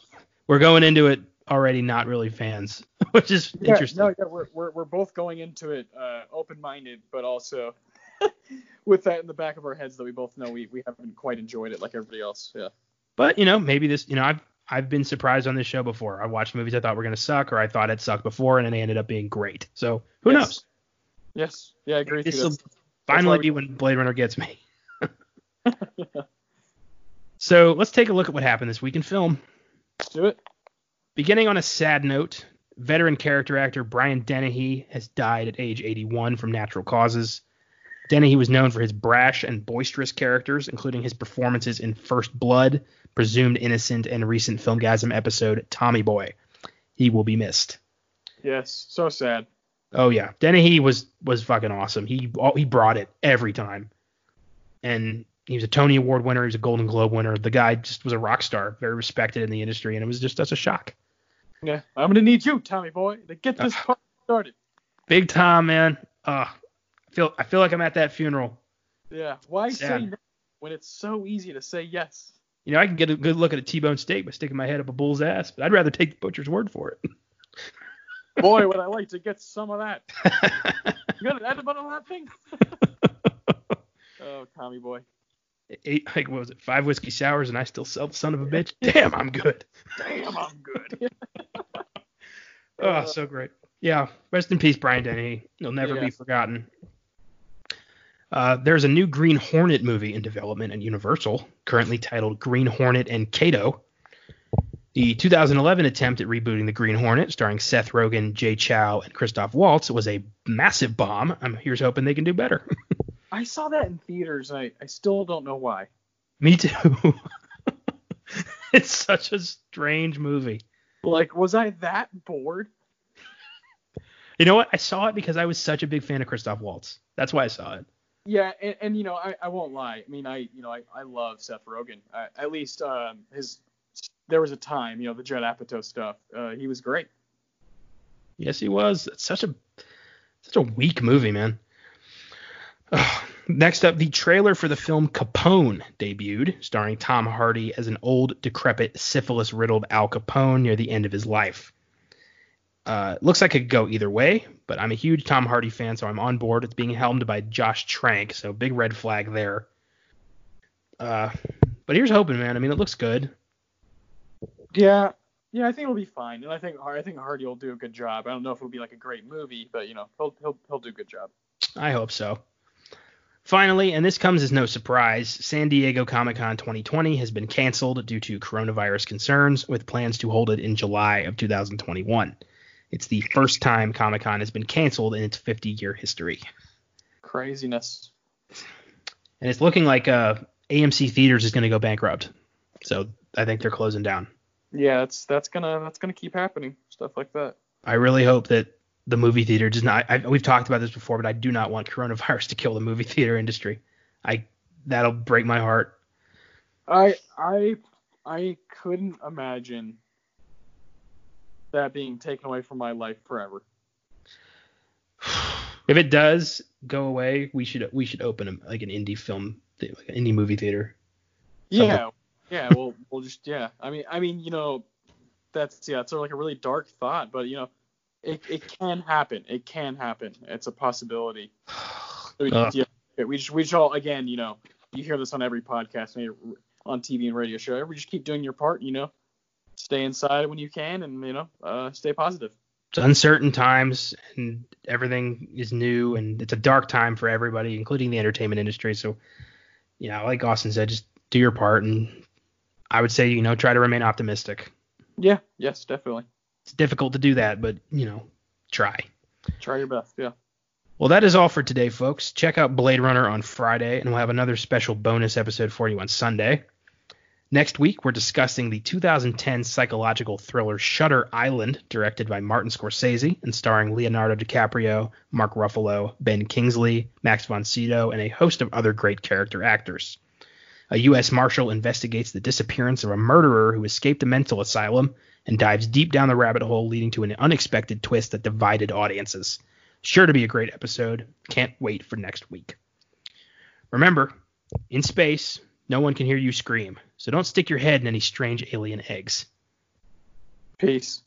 we're, going into it already not really fans, *laughs* which is yeah, interesting. No, yeah, we're, we're, we're both going into it uh, open-minded, but also *laughs* with that in the back of our heads that we both know we, we haven't quite enjoyed it like everybody else. Yeah. But you know, maybe this, you know, I've I've been surprised on this show before. I watched movies I thought were gonna suck, or I thought it sucked before, and it ended up being great. So who yes. knows? Yes. Yeah, I agree. This will finally be when Blade Runner gets me. *laughs* so let's take a look at what happened this week in film. Let's do it. Beginning on a sad note, veteran character actor Brian Dennehy has died at age 81 from natural causes. Dennehy was known for his brash and boisterous characters, including his performances in First Blood, Presumed Innocent, and recent Filmgazm episode Tommy Boy. He will be missed. Yes, so sad. Oh yeah, Dennehy was was fucking awesome. He he brought it every time, and he was a Tony Award winner. He was a Golden Globe winner. The guy just was a rock star, very respected in the industry, and it was just such a shock. Yeah, I'm gonna need you, Tommy boy, to get this uh, started. Big time, man. Uh, I feel I feel like I'm at that funeral. Yeah. Why Sad. say no when it's so easy to say yes? You know, I can get a good look at a T-bone steak by sticking my head up a bull's ass, but I'd rather take the butcher's word for it. *laughs* Boy, would I like to get some of that. *laughs* you got an edible on that thing? *laughs* oh, Tommy boy. Eight, like, what was it? Five whiskey sours, and I still sell the son of a bitch. Damn, I'm good. Damn, I'm good. *laughs* oh, so great. Yeah, rest in peace, Brian Dennehy. He'll never yeah. be forgotten. Uh, there's a new Green Hornet movie in development at Universal, currently titled Green Hornet and Kato. The 2011 attempt at rebooting the Green Hornet, starring Seth Rogen, Jay Chou, and Christoph Waltz, was a massive bomb. I'm here's hoping they can do better. *laughs* I saw that in theaters. I, I still don't know why. Me too. *laughs* it's such a strange movie. Like, was I that bored? *laughs* You know what? I saw it because I was such a big fan of Christoph Waltz. That's why I saw it. Yeah, and, and you know, I, I won't lie. I mean, I you know, I, I love Seth Rogen. I, at least um, his there was a time, you know, the Judd Apatow stuff. Uh, he was great. Yes, he was. It's such a such a weak movie, man. *sighs* Next up, the trailer for the film Capone debuted, starring Tom Hardy as an old, decrepit, syphilis-riddled Al Capone near the end of his life. Uh, looks like it could go either way, but I'm a huge Tom Hardy fan, so I'm on board. It's being helmed by Josh Trank, so big red flag there. Uh, but here's hoping, man. I mean, it looks good. Yeah, yeah, I think it'll be fine, and I think I think Hardy will do a good job. I don't know if it'll be like a great movie, but you know, he'll he'll he'll do a good job. I hope so. Finally, and this comes as no surprise, San Diego Comic Con 2020 has been canceled due to coronavirus concerns, with plans to hold it in July of 2021. It's the first time Comic Con has been canceled in its 50 year history. Craziness. And it's looking like uh, AMC Theaters is going to go bankrupt. So I think they're closing down. Yeah, that's that's gonna that's gonna keep happening. Stuff like that. I really hope that the movie theater does not. I, we've talked about this before, but I do not want coronavirus *laughs* to kill the movie theater industry. I that'll break my heart. I I I couldn't imagine that being taken away from my life forever. *sighs* If it does go away, we should we should open a, like an indie film, like an indie movie theater. Yeah, yeah. Well, we'll just yeah. I mean, I mean, you know, that's yeah. It's sort of like a really dark thought, but you know, it it can happen. It can happen. It's a possibility. So *sighs* we, uh. yeah, we just we just all again, you know, you hear this on every podcast, on TV and radio show. We just keep doing your part, you know, stay inside when you can, and you know, uh, stay positive. it's uncertain times and everything is new and it's a dark time for everybody, including the entertainment industry. So, you know, like Austin said, just do your part and I would say, you know, try to remain optimistic. Yeah, yes, definitely. It's difficult to do that, but you know, try. Try your best, yeah. Well, that is all for today, folks. Check out Blade Runner on Friday, and we'll have another special bonus episode for you on Sunday. Next week, we're discussing the 2010 psychological thriller Shutter Island, directed by Martin Scorsese and starring Leonardo DiCaprio, Mark Ruffalo, Ben Kingsley, Max von Sydow, and a host of other great character actors. A U.S. Marshal investigates the disappearance of a murderer who escaped a mental asylum and dives deep down the rabbit hole, leading to an unexpected twist that divided audiences. Sure to be a great episode. Can't wait for next week. Remember, in space, no one can hear you scream, so don't stick your head in any strange alien eggs. Peace.